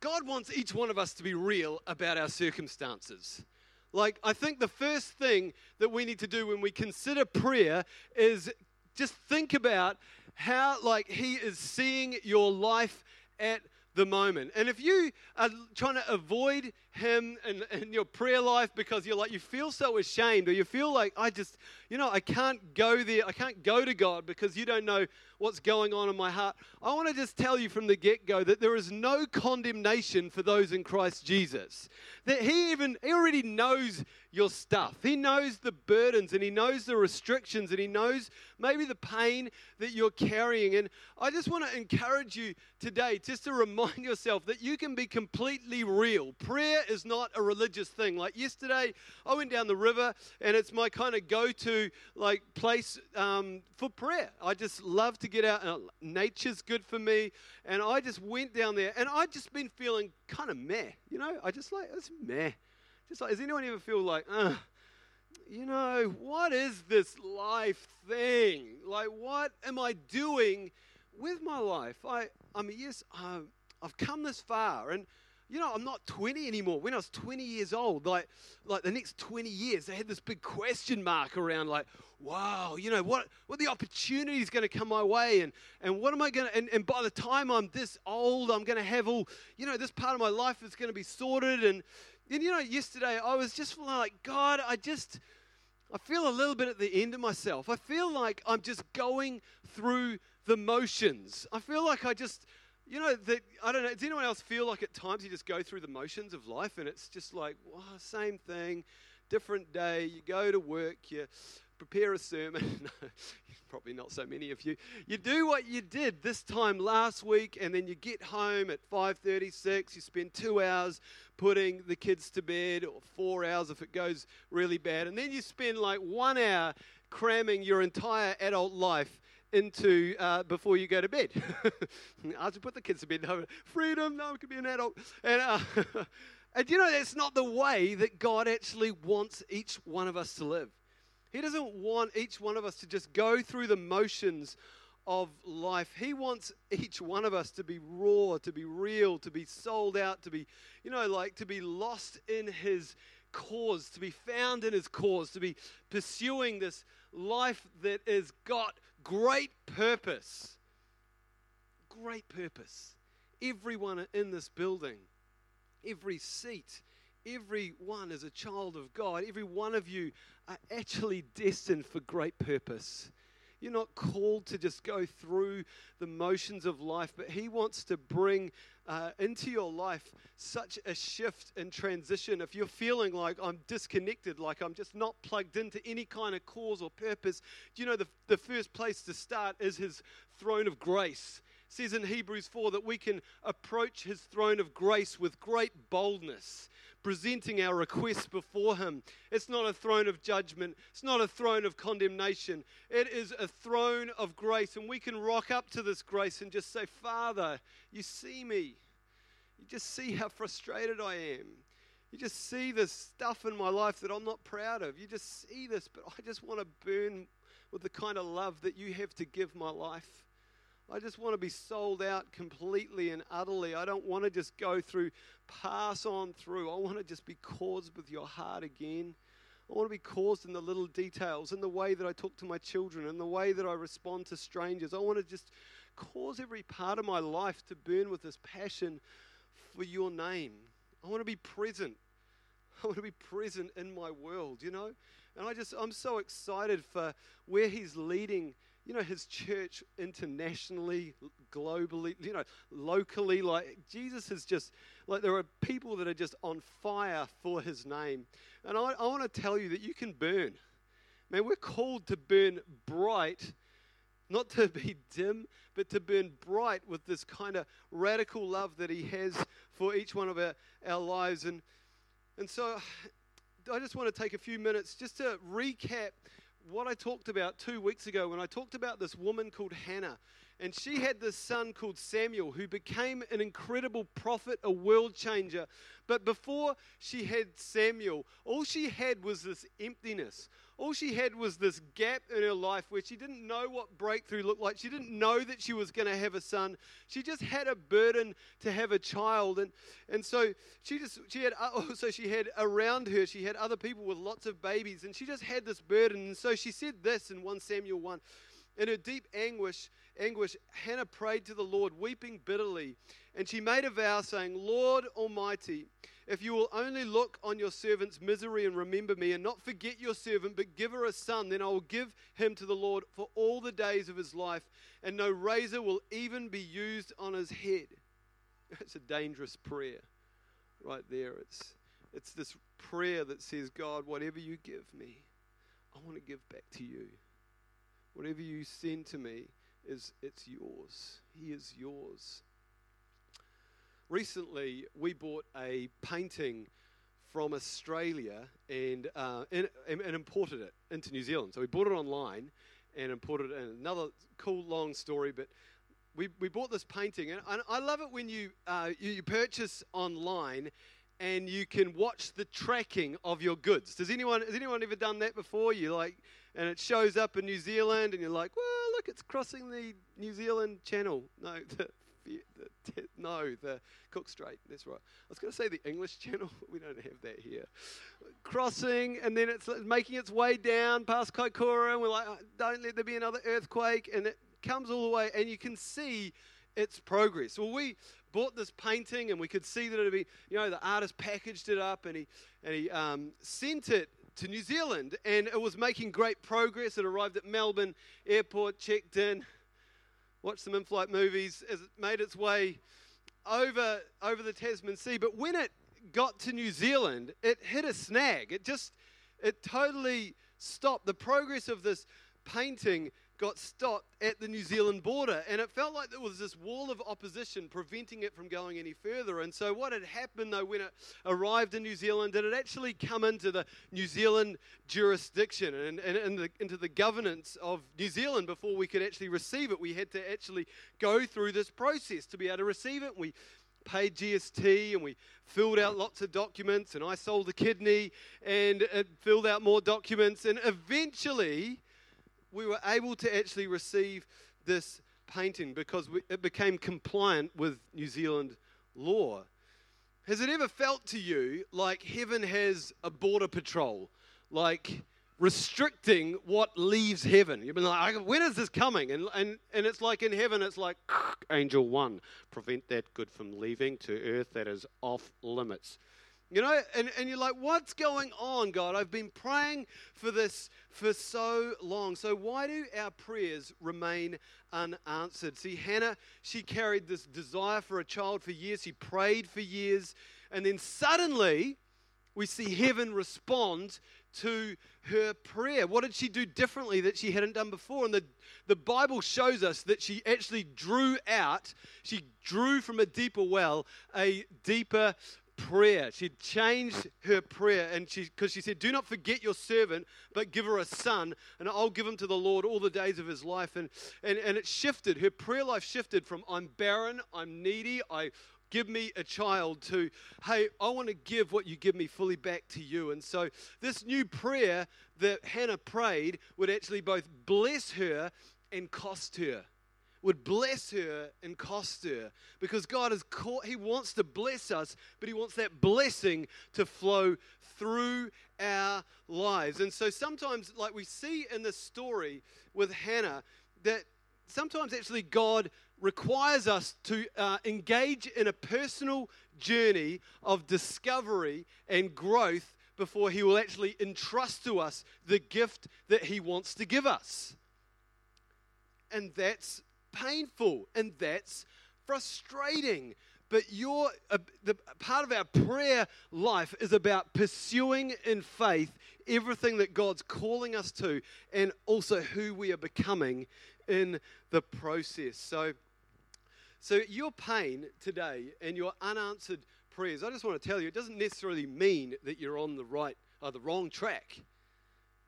God wants each one of us to be real about our circumstances. Like, I think the first thing that we need to do when we consider prayer is just think about how, like, He is seeing your life at the moment. And if you are trying to avoid Him in, in your prayer life because you're like, you feel so ashamed, or you feel like, I just, you know, I can't go there, I can't go to God because you don't know what's going on in my heart, I want to just tell you from the get go that there is no condemnation for those in Christ Jesus. That He even, He already knows your stuff. He knows the burdens and He knows the restrictions and He knows maybe the pain that you're carrying. And I just want to encourage you today just to remind (laughs) yourself that you can be completely real. Prayer is not a religious thing. Like yesterday, I went down the river and it's my kind of go to like place um, for prayer. I just love to get out. And nature's good for me. And I just went down there and i just been feeling kind of meh. You know, I just like, it's meh. Just like, does anyone ever feel like, uh, you know, what is this life thing? Like, what am I doing with my life? I, I mean, yes, uh, I've come this far, and you know, I'm not 20 anymore. When I was 20 years old, like, like the next 20 years, they had this big question mark around, like, wow, you know, what, what the opportunity is going to come my way, and, and what am I going to, and, and by the time I'm this old, I'm going to have all, you know, this part of my life is going to be sorted, and, and you know, yesterday I was just like, God, I just, I feel a little bit at the end of myself. I feel like I'm just going through the motions. I feel like I just, you know, that I don't know. Does anyone else feel like at times you just go through the motions of life and it's just like, wow, same thing, different day. You go to work, you prepare a sermon. (laughs) Probably not so many of you. You do what you did this time last week, and then you get home at 5:36. You spend two hours putting the kids to bed, or four hours if it goes really bad, and then you spend like one hour cramming your entire adult life into uh, before you go to bed. (laughs) I have to put the kids to bed. Freedom, no, I could be an adult. And, uh, (laughs) and you know, that's not the way that God actually wants each one of us to live. He doesn't want each one of us to just go through the motions of life. He wants each one of us to be raw, to be real, to be sold out, to be, you know, like to be lost in His cause, to be found in His cause, to be pursuing this life that is got great purpose. Great purpose. Everyone in this building, every seat, everyone is a child of God. Every one of you are actually destined for great purpose. You're not called to just go through the motions of life, but He wants to bring uh, into your life such a shift and transition. If you're feeling like I'm disconnected, like I'm just not plugged into any kind of cause or purpose, do you know the, the first place to start is His throne of grace? Says in Hebrews 4 that we can approach His throne of grace with great boldness presenting our requests before Him. It's not a throne of judgment, it's not a throne of condemnation. It is a throne of grace. And we can rock up to this grace and just say, Father, you see me. You just see how frustrated I am. You just see this stuff in my life that I'm not proud of. You just see this, but I just want to burn with the kind of love that you have to give my life. I just want to be sold out completely and utterly. I don't want to just go through, pass on through. I want to just be caused with your heart again. I want to be caused in the little details, in the way that I talk to my children, in the way that I respond to strangers. I want to just cause every part of my life to burn with this passion for your name. I want to be present. (laughs) I want to be present in my world, you know? And I just, I'm so excited for where He's leading you know, his church internationally, globally, you know, locally. Like, Jesus is just, like, there are people that are just on fire for his name. And I, I want to tell you that you can burn. Man, we're called to burn bright, not to be dim, but to burn bright with this kind of radical love that He has for each one of our, our lives. And, and so I just want to take a few minutes just to recap what I talked about two weeks ago when I talked about this woman called Hannah. And she had this son called Samuel who became an incredible prophet, a world changer. But before she had Samuel, all she had was this emptiness. All she had was this gap in her life where she didn't know what breakthrough looked like. She didn't know that she was going to have a son. She just had a burden to have a child. And, and so she just, she had, uh, (laughs) oh, also she had around her, she had other people with lots of babies. And she just had this burden. And so she said this in 1 Samuel 1. In her deep anguish, anguish, Hannah prayed to the Lord, weeping bitterly. And she made a vow, saying, Lord Almighty, if you will only look on your servant's misery and remember me, and not forget your servant, but give her a son, then I will give him to the Lord for all the days of his life, and no razor will even be used on his head. (laughs) It's a dangerous prayer right there. It's, it's this prayer that says, God, whatever you give me, I want to give back to you. Whatever you send to me is it's yours. He is yours. Recently, we bought a painting from Australia and, uh, and, and imported it into New Zealand. So we bought it online and imported it. And another cool long story, but we, we bought this painting, and I, I love it when you, uh, you you purchase online and you can watch the tracking of your goods. Does anyone has anyone ever done that before? You like, and it shows up in New Zealand, and you're like, well, look, it's crossing the New Zealand Channel. No, (laughs) the, the no, the Cook Strait. That's right. I was going to say the English Channel. We don't have that here. Crossing, and then it's making its way down past Kaikoura, and we're like, "Oh, don't let there be another earthquake, and it comes all the way, and you can see its progress. Well, we bought this painting, and we could see that it'd be, you know, the artist packaged it up, and he and he um, sent it to New Zealand, and it was making great progress. It arrived at Melbourne Airport, checked in, watched some in-flight movies as it made its way over over the Tasman Sea. But when it got to New Zealand, it hit a snag. It just it totally stopped. The progress of this painting got stopped at the New Zealand border, and it felt like there was this wall of opposition preventing it from going any further. And so, what had happened though when it arrived in New Zealand, it actually come into the New Zealand jurisdiction and, and, and the, into the governance of New Zealand before we could actually receive it? We had to actually go through this process to be able to receive it. We paid GST and we filled out lots of documents, and I sold a kidney and filled out more documents, and eventually we were able to actually receive this painting because we, it became compliant with New Zealand law. Has it ever felt to you like heaven has a border patrol, like restricting what leaves heaven? You've been like, when is this coming? And, and, and it's like in heaven, it's like, angel one, prevent that good from leaving to earth that is off limits. You know, and, and you're like, what's going on, God? I've been praying for this for so long. So, why do our prayers remain unanswered? See, Hannah, she carried this desire for a child for years. She prayed for years. And then suddenly, we see heaven respond to her prayer. What did she do differently that she hadn't done before? And the, the Bible shows us that she actually drew out, she drew from a deeper well a deeper prayer. She changed her prayer and she because she said, Do not forget your servant, but give her a son, and I'll give him to the Lord all the days of his life. And and, and it shifted. Her prayer life shifted from I'm barren, I'm needy, I give me a child to hey i want to give what you give me fully back to you and so this new prayer that hannah prayed would actually both bless her and cost her would bless her and cost her because God is caught, He wants to bless us, but He wants that blessing to flow through our lives. And so sometimes, like we see in this story with Hannah, that sometimes actually God requires us to uh, engage in a personal journey of discovery and growth before He will actually entrust to us the gift that He wants to give us. And that's painful and that's frustrating. But your uh, the part of our prayer life is about pursuing in faith everything that God's calling us to, and also who we are becoming in the process. So, so your pain today and your unanswered prayers, I just want to tell you, it doesn't necessarily mean that you're on the right or the wrong track.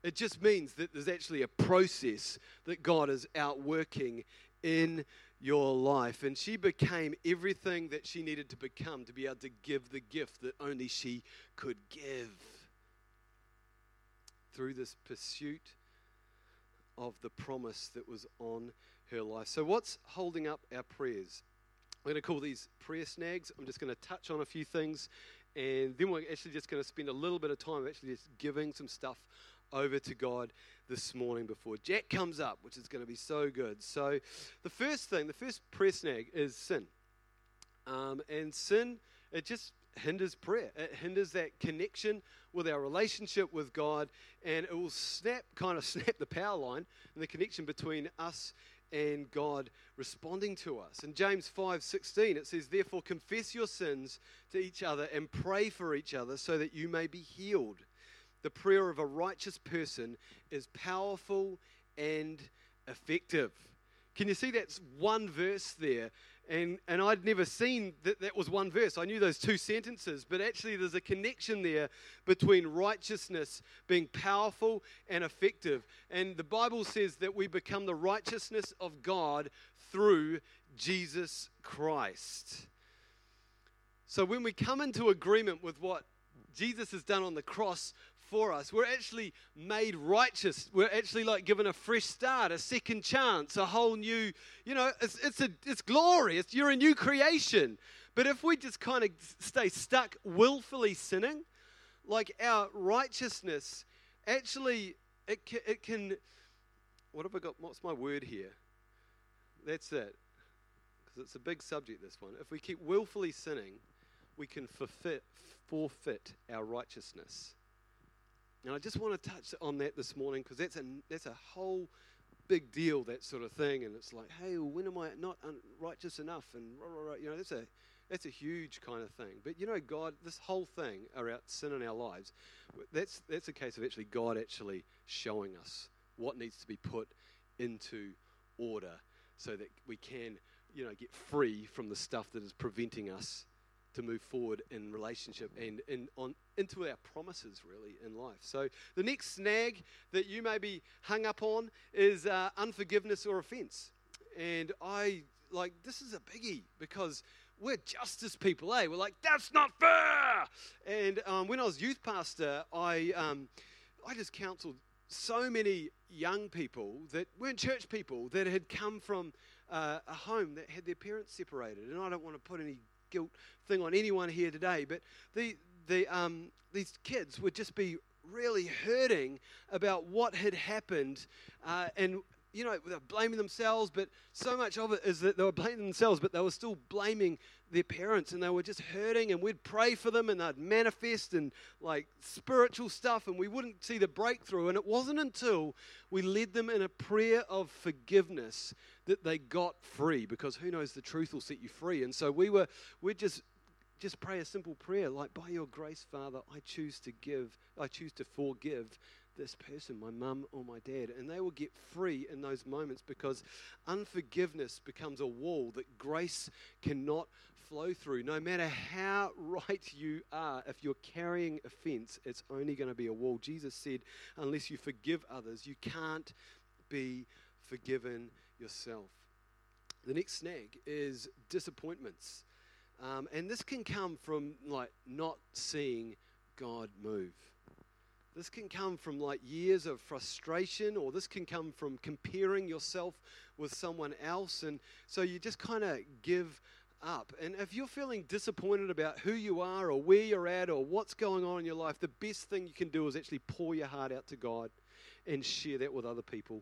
It just means that there's actually a process that God is outworking in your life. And she became everything that she needed to become to be able to give the gift that only she could give through this pursuit of the promise that was on her life. So, what's holding up our prayers? I'm going to call these prayer snags. I'm just going to touch on a few things, and then we're actually just going to spend a little bit of time actually just giving some stuff over to God this morning before Jack comes up, which is going to be so good. So, the first thing, the first prayer snag is sin. Um, and sin, it just hinders prayer. It hinders that connection with our relationship with God, and it will snap, kind of (laughs) snap the power line and the connection between us and God responding to us. In James 5:16 it says therefore confess your sins to each other and pray for each other so that you may be healed. The prayer of a righteous person is powerful and effective. Can you see that's one verse there? And, and I'd never seen that that was one verse. I knew those two sentences, but actually there's a connection there between righteousness being powerful and effective. And the Bible says that we become the righteousness of God through Jesus Christ. So when we come into agreement with what Jesus has done on the cross for us, we're actually made righteous. We're actually like given a fresh start, a second chance, a whole new, you know, it's, it's, a, it's. You're a new creation. But if we just kind of stay stuck willfully sinning, like our righteousness actually, it can, it can what have I got? What's my word here? That's it. Because it's a big subject, this one. If we keep willfully sinning, we can forfeit, forfeit our righteousness. And I just want to touch on that this morning because that's a, that's a whole big deal, that sort of thing. And it's like, hey, well, when am I not righteous enough? And rah, rah, rah. you know, that's a that's a huge kind of thing. But you know, God, this whole thing around sin in our lives, that's that's a case of actually God actually showing us what needs to be put into order so that we can, you know, get free from the stuff that is preventing us to move forward in relationship and in, on, into our promises really in life. So the next snag that you may be hung up on is uh, unforgiveness or offense. And I like this is a biggie because we're justice people, eh? We're like that's not fair. And um, when I was youth pastor, I um, I just counseled so many young people that weren't church people that had come from uh, a home that had their parents separated. And I don't want to put any guilt thing on anyone here today, but the, the, um, these kids would just be really hurting about what had happened. Uh, and, you know, they're blaming themselves, but so much of it is that they were blaming themselves, but they were still blaming their parents and they were just hurting and we'd pray for them and they'd manifest and like spiritual stuff and we wouldn't see the breakthrough and it wasn't until we led them in a prayer of forgiveness that they got free because who knows the truth will set you free and so we were we'd just just pray a simple prayer like by your grace father i choose to give i choose to forgive this person, my mum or my dad, and they will get free in those moments because unforgiveness becomes a wall that grace cannot flow through. No matter how right you are, if you're carrying offense, it's only going to be a wall. Jesus said, unless you forgive others, you can't be forgiven yourself. The next snag is disappointments. Um, and this can come from like not seeing God move. This can come from like years of frustration, or this can come from comparing yourself with someone else. And so you just kind of give up. And if you're feeling disappointed about who you are, or where you're at, or what's going on in your life, the best thing you can do is actually pour your heart out to God and share that with other people.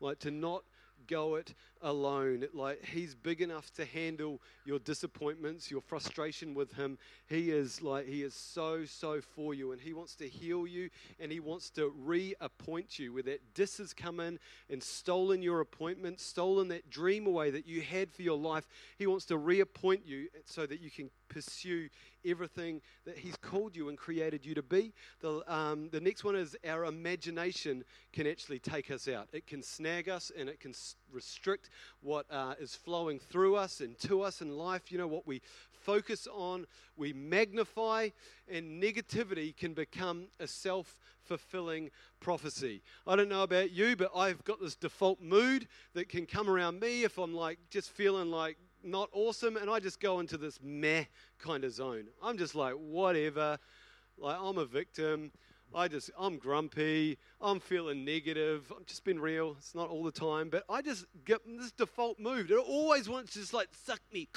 Like to not go it alone. Like he's big enough to handle your disappointments, your frustration with him. He is like he is so so for you and he wants to heal you and he wants to reappoint you where that dis has come in and stolen your appointment, stolen that dream away that you had for your life. He wants to reappoint you so that you can pursue everything that He's called you and created you to be. The, um, the next one is our imagination can actually take us out. It can snag us and it can restrict what uh, is flowing through us and to us in life. You know, what we focus on, we magnify, and negativity can become a self fulfilling prophecy. I don't know about you, but I've got this default mood that can come around me if I'm like just feeling like not awesome, and I just go into this meh kind of zone. I'm just like, whatever. Like, I'm a victim. I just, I'm grumpy. I'm feeling negative. I'm just being real. It's not all the time, but I just get this default mood. It always wants to just like suck me,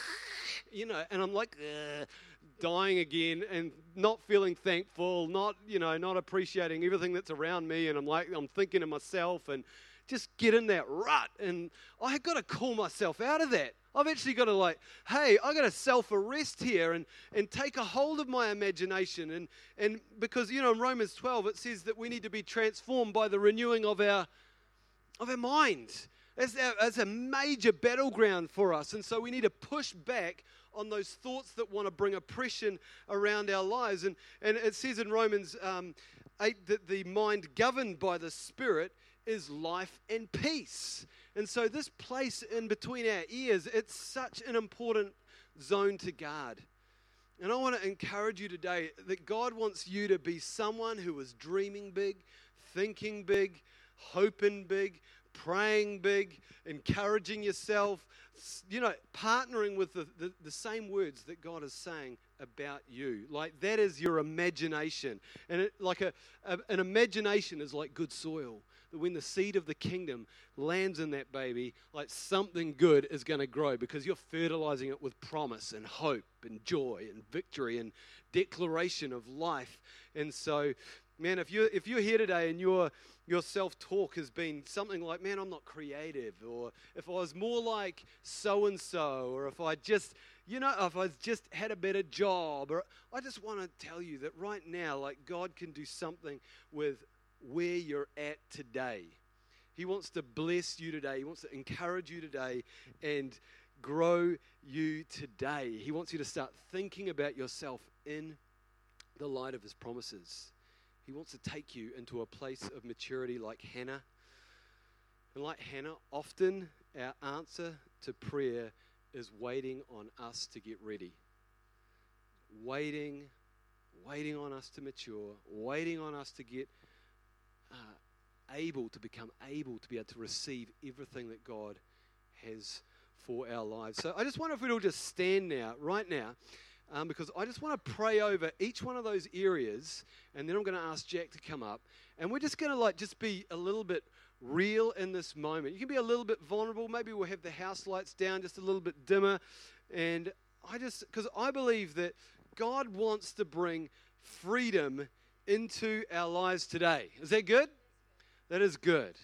(laughs) you know, and I'm like, dying again and not feeling thankful, not, you know, not appreciating everything that's around me. And I'm like, I'm thinking of myself and just get in that rut. And I got to call myself out of that. I've actually got to like, hey, I got to self-arrest here and, and take a hold of my imagination. And, and because, you know, in Romans 12, it says that we need to be transformed by the renewing of our, of our mind. That's, our, a major battleground for us. And so we need to push back on those thoughts that want to bring oppression around our lives. And, and it says in Romans um, 8 that the mind governed by the Spirit is life and peace. And so, this place in between our ears, it's such an important zone to guard. And I want to encourage you today that God wants you to be someone who is dreaming big, thinking big, hoping big, praying big, encouraging yourself, you know, partnering with the, the, the same words that God is saying about you. Like that is your imagination. And it, like a, a, an imagination is like good soil. That when the seed of the kingdom lands in that baby, like something good is going to grow because you're fertilizing it with promise and hope and joy and victory and declaration of life. And so, man, if you're if you're here today and your your self-talk has been something like, man, I'm not creative, or if I was more like so and so, or if I just you know, if I just had a better job, or I just want to tell you that right now, like God can do something with where you're at today. He wants to bless you today. He wants to encourage you today and grow you today. He wants you to start thinking about yourself in the light of his promises. He wants to take you into a place of maturity like Hannah. And like Hannah, often our answer to prayer is waiting on us to get ready. Waiting, waiting on us to mature, waiting on us to get uh, able to become able to be able to receive everything that God has for our lives. So I just wonder if we'd all just stand now, right now, um, because I just want to pray over each one of those areas, and then I'm going to ask Jack to come up, and we're just going to like just be a little bit real in this moment. You can be a little bit vulnerable. Maybe we'll have the house lights down just a little bit dimmer, and I just because I believe that God wants to bring freedom into our lives today. Is that good? That is good.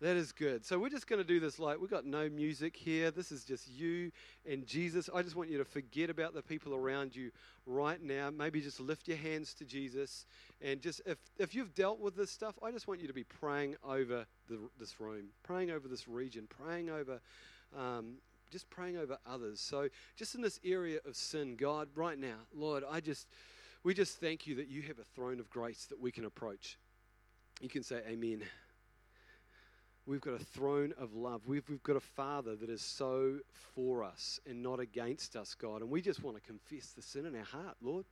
That is good. So we're just going to do this like we've got no music here. This is just you and Jesus. I just want you to forget about the people around you right now. Maybe just lift your hands to Jesus and just if if you've dealt with this stuff, I just want you to be praying over the, this room, praying over this region, praying over um, just praying over others. So just in this area of sin, God, right now, Lord, I just we just thank you that you have a throne of grace that we can approach. You can say amen. We've got a throne of love. We've, we've got a Father that is so for us and not against us, God. And we just want to confess the sin in our heart, Lord.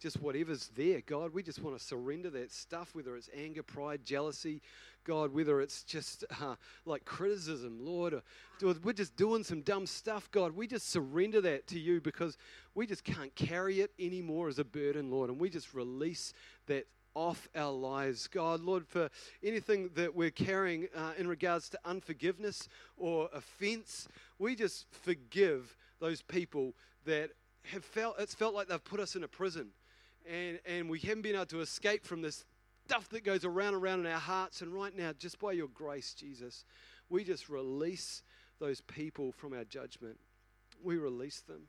Just whatever's there, God, we just want to surrender that stuff, whether it's anger, pride, jealousy, God, whether it's just (laughs) uh, like criticism, Lord, or, or we're just doing some dumb stuff, God. We just surrender that to you because we just can't carry it anymore as a burden, Lord. And we just release that off our lives. God, Lord, for anything that we're carrying uh, in regards to unforgiveness or offense, we just forgive those people that have felt, it's felt like they've put us in a prison. And, and we haven't been able to escape from this stuff that goes around and around in our hearts. And right now, just by your grace, Jesus, we just release those people from our judgment. We release them.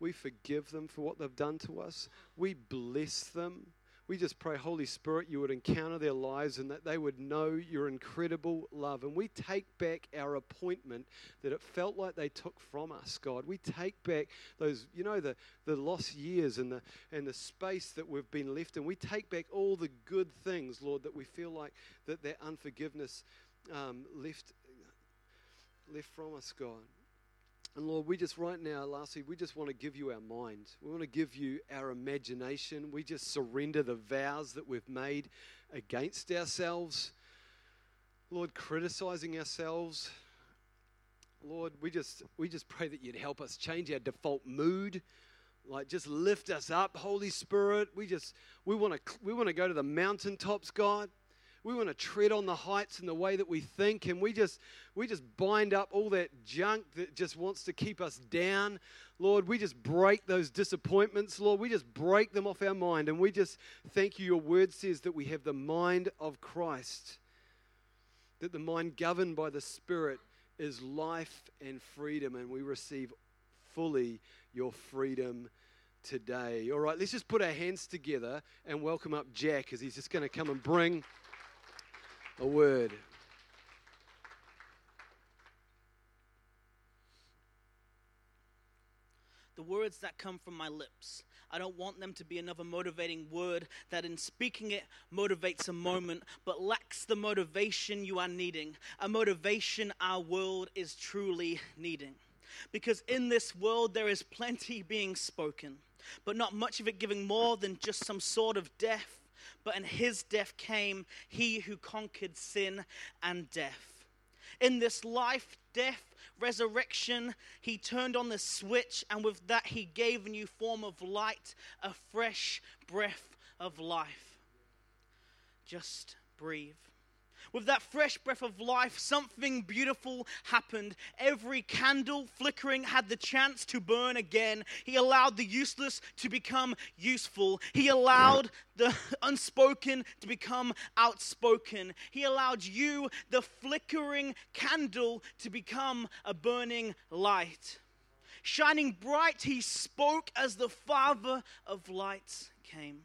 We forgive them for what they've done to us. We bless them. We just pray, Holy Spirit, you would encounter their lives and that they would know your incredible love. And we take back our appointment that it felt like they took from us, God. We take back those, you know, the, the lost years and the, and the space that we've been left in. We take back all the good things, Lord, that we feel like that their unforgiveness um, left, left from us, God. And Lord, we just right now, lastly, we just want to give you our mind. We want to give you our imagination. We just surrender the vows that we've made against ourselves. Lord, criticizing ourselves. Lord, we just we just pray that you'd help us change our default mood. Like just lift us up, Holy Spirit. We just we want to we want to go to the mountaintops, God. We want to tread on the heights in the way that we think, and we just we just bind up all that junk that just wants to keep us down. Lord, we just break those disappointments, Lord. We just break them off our mind, and we just thank you. Your word says that we have the mind of Christ, that the mind governed by the Spirit is life and freedom, and we receive fully your freedom today. All right, let's just put our hands together and welcome up Jack as he's just going to come and bring a word. the words that come from my lips. I don't want them to be another motivating word that, in speaking it, motivates a moment, but lacks the motivation you are needing, a motivation our world is truly needing. Because in this world, there is plenty being spoken, but not much of it giving more than just some sort of death. But in his death came he who conquered sin and death. In this life, death, resurrection, he turned on the switch, and with that, he gave a new form of light, a fresh breath of life. Just breathe. With that fresh breath of life, something beautiful happened. Every candle flickering had the chance to burn again. He allowed the useless to become useful. He allowed the (laughs) unspoken to become outspoken. He allowed you, the flickering candle, to become a burning light. Shining bright, he spoke as the Father of lights came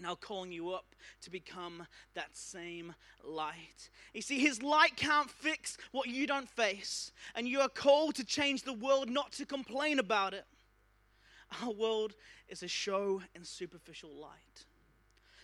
now calling you up to become that same light. You see, His light can't fix what you don't face, and you are called to change the world, not to complain about it. Our world is a show in superficial light.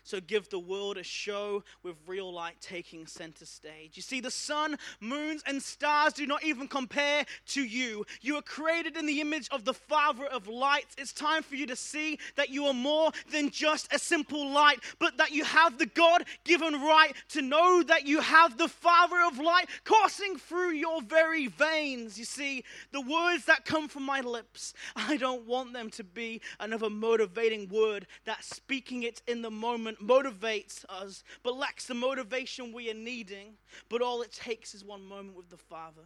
So give the world a show with real light taking center stage. You see, the sun, moons, and stars do not even compare to you. You are created in the image of the Father of lights. It's time for you to see that you are more than just a simple light, but that you have the God given right to know that you have the Father of light coursing through your very veins. You see, the words that come from my lips, I don't want them to be another motivating word that speaking it in the moment motivates us, but lacks the motivation we are needing. But all it takes is one moment with the Father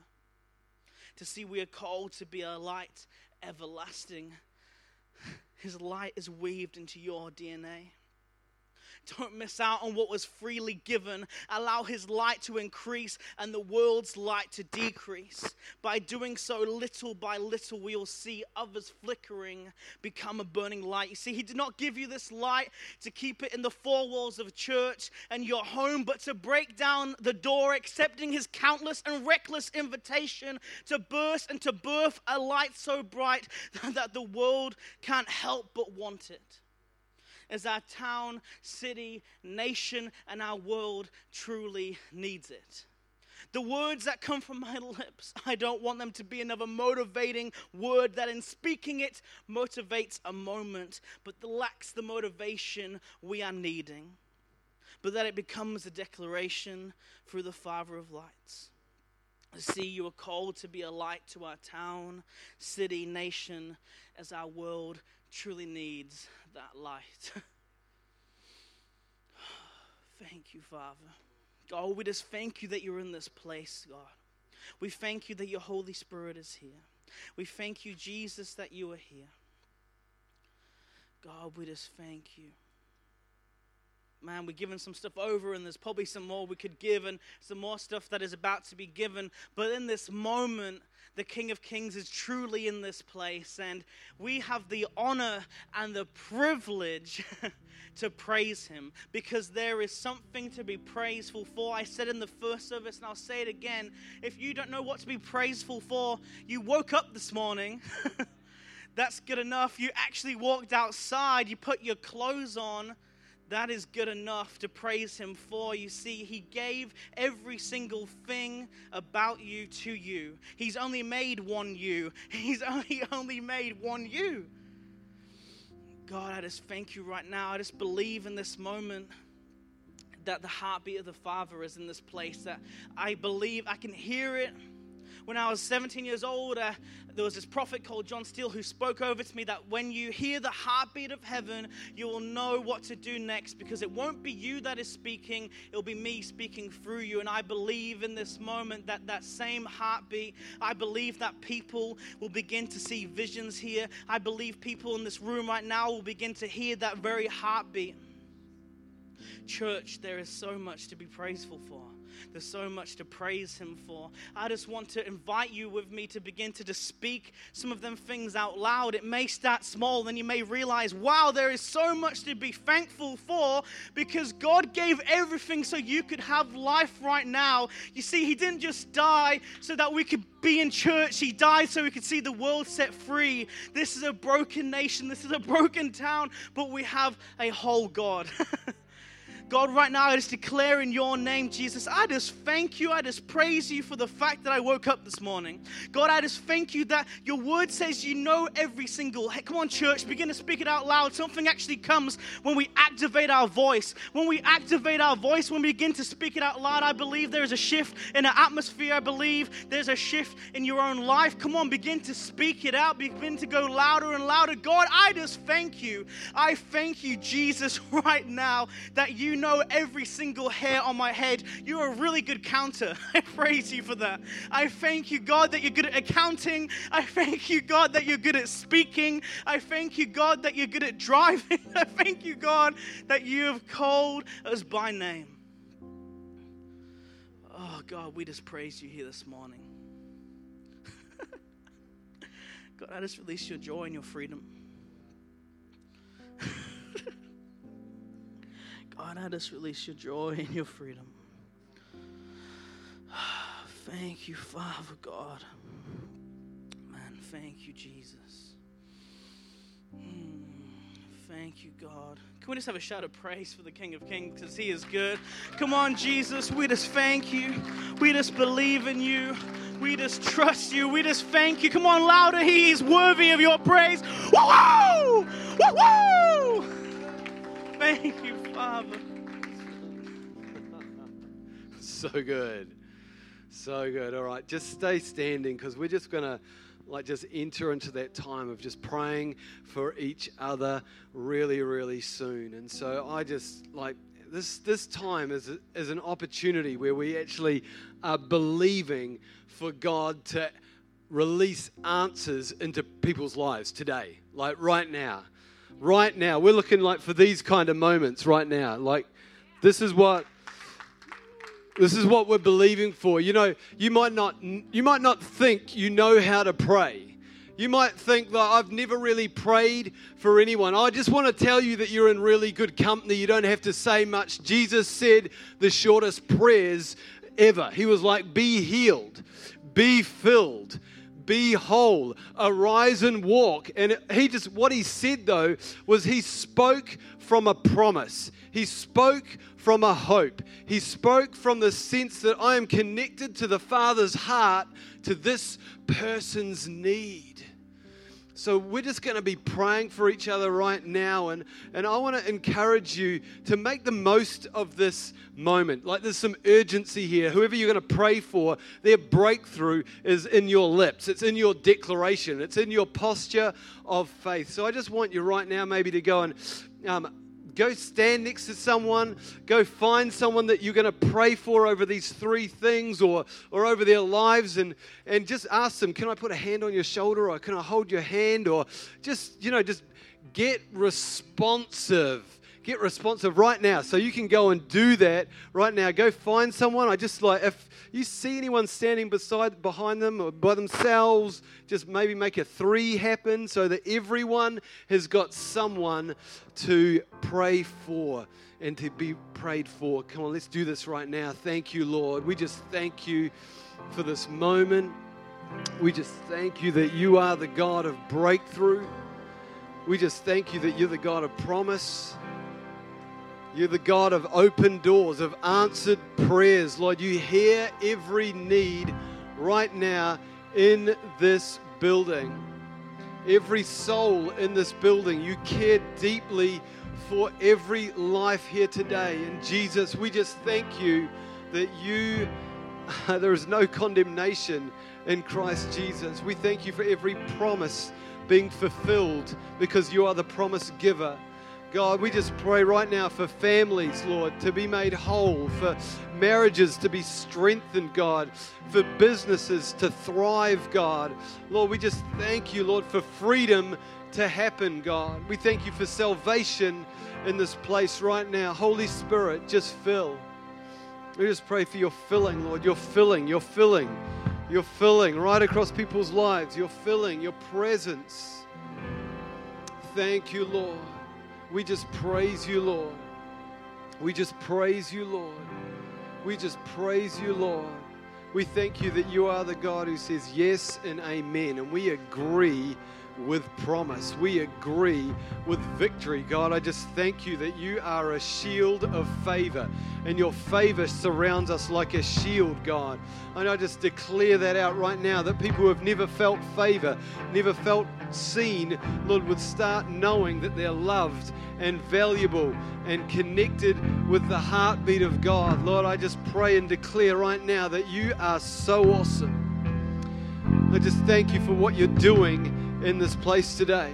to see we are called to be a light everlasting. His light is weaved into your DNA. Don't miss out on what was freely given. Allow His light to increase and the world's light to decrease. By doing so, little by little, we will see others flickering become a burning light. You see, He did not give you this light to keep it in the four walls of a church and your home, but to break down the door, accepting His countless and reckless invitation to burst and to birth a light so bright (laughs) that the world can't help but want it as our town, city, nation, and our world truly needs it. The words that come from my (laughs) lips, I don't want them to be another motivating word that in speaking it motivates a moment, but lacks the motivation we are needing. But that it becomes a declaration through the Father of lights. I see, you are called to be a light to our town, city, nation, as our world truly needs that light. (laughs) thank you, Father. God, we just thank you that you're in this place, God. We thank you that your Holy Spirit is here. We thank you, Jesus, that you are here. God, we just thank you. Man, we're giving some stuff over, and there's probably some more we could give, and some more stuff that is about to be given. But in this moment, the King of Kings is truly in this place, and we have the honor and the privilege (laughs) to praise him because there is something to be praiseful for. I said in the first service, and I'll say it again if you don't know what to be praiseful for, you woke up this morning. (laughs) That's good enough. You actually walked outside, you put your clothes on. That is good enough to praise him for. You see, he gave every single thing about you to you. He's only made one you. (laughs) He's only only made one you. God, I just thank you right now. I just believe in this moment that the heartbeat of the Father is in this place. That I believe I can hear it when I was 17 years old, uh, there was this prophet called John Steele who spoke over to me that when you hear the heartbeat of heaven, you will know what to do next because it won't be you that is speaking, it'll be me speaking through you. And I believe in this moment that that same heartbeat, I believe that people will begin to see visions here. I believe people in this room right now will begin to hear that very heartbeat. Church, there is so much to be praiseful for. There's so much to praise Him for. I just want to invite you with me to begin to just speak some of them things out loud. It may start small, then you may realize, wow, there is so much to be thankful for because God gave everything so you could have life right now. You see, He didn't just die so that we could be in church. He died so we could see the world set free. This is a broken nation, this is a (laughs) broken town, but we have a whole God. (laughs) God, right now, I just declare in your name, Jesus, I just thank you. I just praise you for the fact that I woke up this morning. God, I just thank you that your word says you know every single. Hey, come on, church, begin to speak it out loud. Something actually comes when we activate our voice. When we activate our voice, when we begin to speak it out loud, I believe there is a shift in the atmosphere. I believe there's a shift in your own life. Come on, begin to speak it out. Begin to go louder and louder. God, I just thank you. I thank you, Jesus, (laughs) right now that you know every single hair on my head. You're a really good counter. (laughs) I praise you for that. I thank you, God, that you're good at accounting. I thank you, God, that you're good at speaking. I thank you, God, that you're good at driving. (laughs) I thank you, God, that you have called us by name. Oh, God, we just praise you here this morning. (laughs) God, I just release your joy and your freedom. God, I just release your joy and your freedom. (sighs) Thank you, Father God. Man, thank you, Jesus. Mm, Thank you, God. Can we just have a shout of praise for the King of Kings because he is good? Come on, Jesus. We just thank you. We just believe in you. We just trust you. We just thank you. Come on, louder. He is worthy of your praise. Woo! Woo! Thank you, Father. (laughs) So good. So good. All right, just stay standing because we're just going to like just enter into that time of just praying for each other really really soon. And so I just like this this time is is an opportunity where we actually are believing for God to release answers into people's lives today, like right now. Right now, we're looking like for these kind of moments right now. Like this is what this is what we're believing for. You know, you might not you might not think you know how to pray. You might think that I've never really prayed for anyone. I just want to tell you that you're in really good company. You don't have to say much. Jesus said the shortest prayers ever. He was like, Be healed, be filled, be whole, arise and walk. And he just, what he said though, was he spoke from a promise. He spoke from a hope. He spoke from the sense that I am connected to the Father's heart, to this person's need. So we're just going to be praying for each other right now. And, and I want to encourage you to make the most of this moment. Like there's some urgency here. Whoever you're going to pray for, their breakthrough is in your lips, it's in your declaration, it's in your posture of faith. So I just want you right now maybe to go and. Um, go stand next to someone. Go find someone that you're going to pray for over these three things or or over their lives and and just ask them can i put a hand on your shoulder or can i hold your hand? Or just you know just get responsive Get responsive right now. So you can go and do that right now. Go find someone. I just like if you see anyone standing beside behind them or by themselves, just maybe make a three happen so that everyone has got someone to pray for and to be prayed for. Come on, let's do this right now. Thank you, Lord. We just thank you for this moment. We just thank you that you are the God of breakthrough. We just thank you that you're the God of promise. You're the God of open doors, of answered prayers. Lord, you hear every need right now in this building. Every soul in this building, you care deeply for every life here today. And Jesus, we just thank you that you, (laughs) there is no condemnation in Christ Jesus. We thank you for every promise being fulfilled because you are the promise giver. God, we just pray right now for families, Lord, to be made whole, for marriages to be strengthened, God, for businesses to thrive, God. Lord, we just thank you, Lord, for freedom to happen, God. We thank you for salvation in this place right now. Holy Spirit, just fill. We just pray for your filling, Lord. Your filling, your filling, your filling right across people's lives. Your filling, your presence. Thank you, Lord. We just praise you, Lord. We just praise you, Lord. We just praise you, Lord. We thank you that you are the God who says yes and amen. And we agree with promise. We agree with victory. God, I just thank you that you are a shield of favor and your favor surrounds us like a shield, God. And I just declare that out right now that people who have never felt favor, never felt seen, Lord, would start knowing that they're loved and valuable and connected with the heartbeat of God. Lord, I just pray and declare right now that you are so awesome. I just thank you for what you're doing in this place today.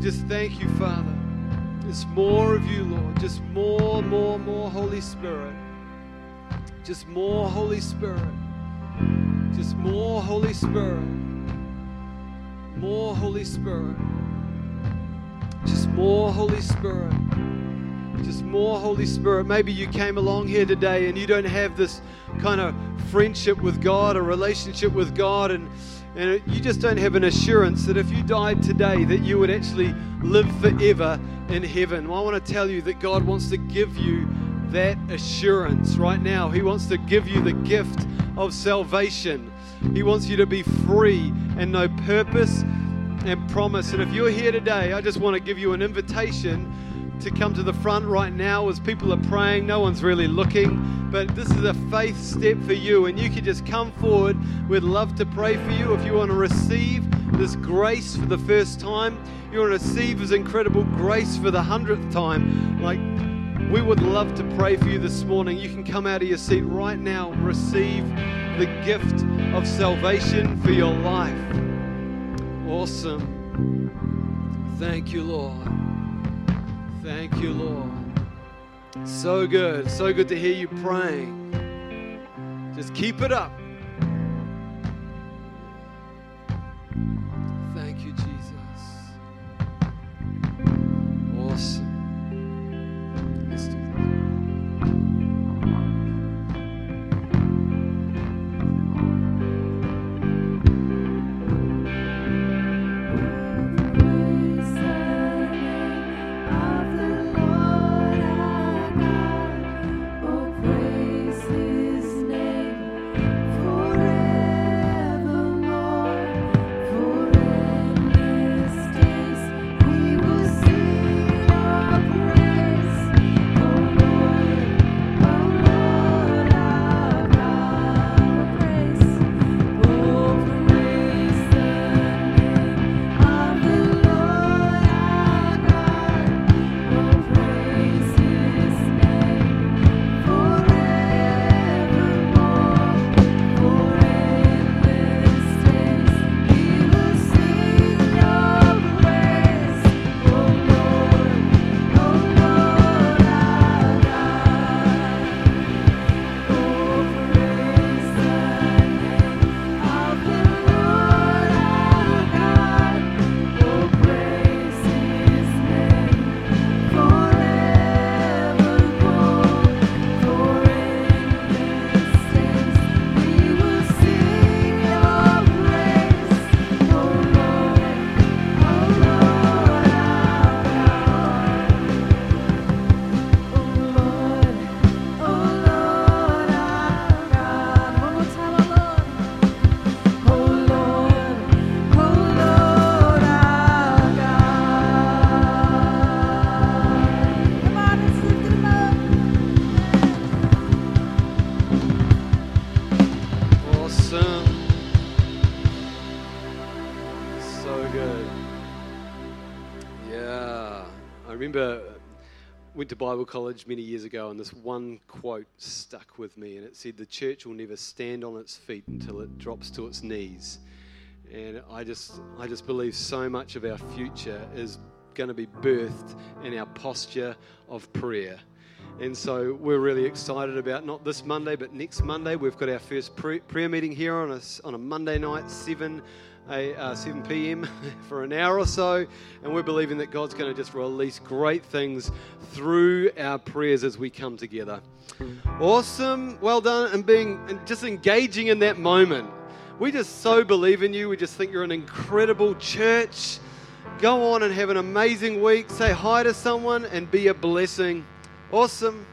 Just thank you, Father. Just more of you, Lord. Just more, more, more Holy Spirit. Just more Holy Spirit. Just more Holy Spirit. More Holy Spirit. Just more Holy Spirit. Just more Holy Spirit. Maybe you came along here today and you don't have this kind of friendship with God, a relationship with God, and and you just don't have an assurance that if you died today that you would actually live forever in heaven. Well, I want to tell you that God wants to give you that assurance right now. He wants to give you the gift of salvation. He wants you to be free and know purpose and promise. And if you're here today, I just want to give you an invitation to come to the front right now as people are praying. No one's really looking, but this is a faith step for you, and you can just come forward. We'd love to pray for you if you want to receive this grace for the first time. You want to receive His incredible grace for the hundredth time. Like, we would love to pray for you this morning. You can come out of your seat right now receive the gift of salvation for your life. Awesome. Thank you, Lord. Thank you, Lord. So good. So good to hear you praying. Just keep it up. Thank you, Jesus. Awesome. To Bible college many years ago, and this one quote stuck with me, and it said, "The church will never stand on its feet until it drops to its knees." And I just, I just believe so much of our future is going to be birthed in our posture of prayer. And so we're really excited about not this Monday, but next Monday. We've got our first prayer meeting here on a, on a Monday night, 7, a, uh, 7 p.m. (laughs) for an hour or so. And we're believing that God's going to just release great things through our prayers as we come together. Awesome. Well done. And being and just engaging in that moment. We just so believe in you. We just think you're an incredible church. Go on and have an amazing week. Say hi to someone and be a blessing. Awesome.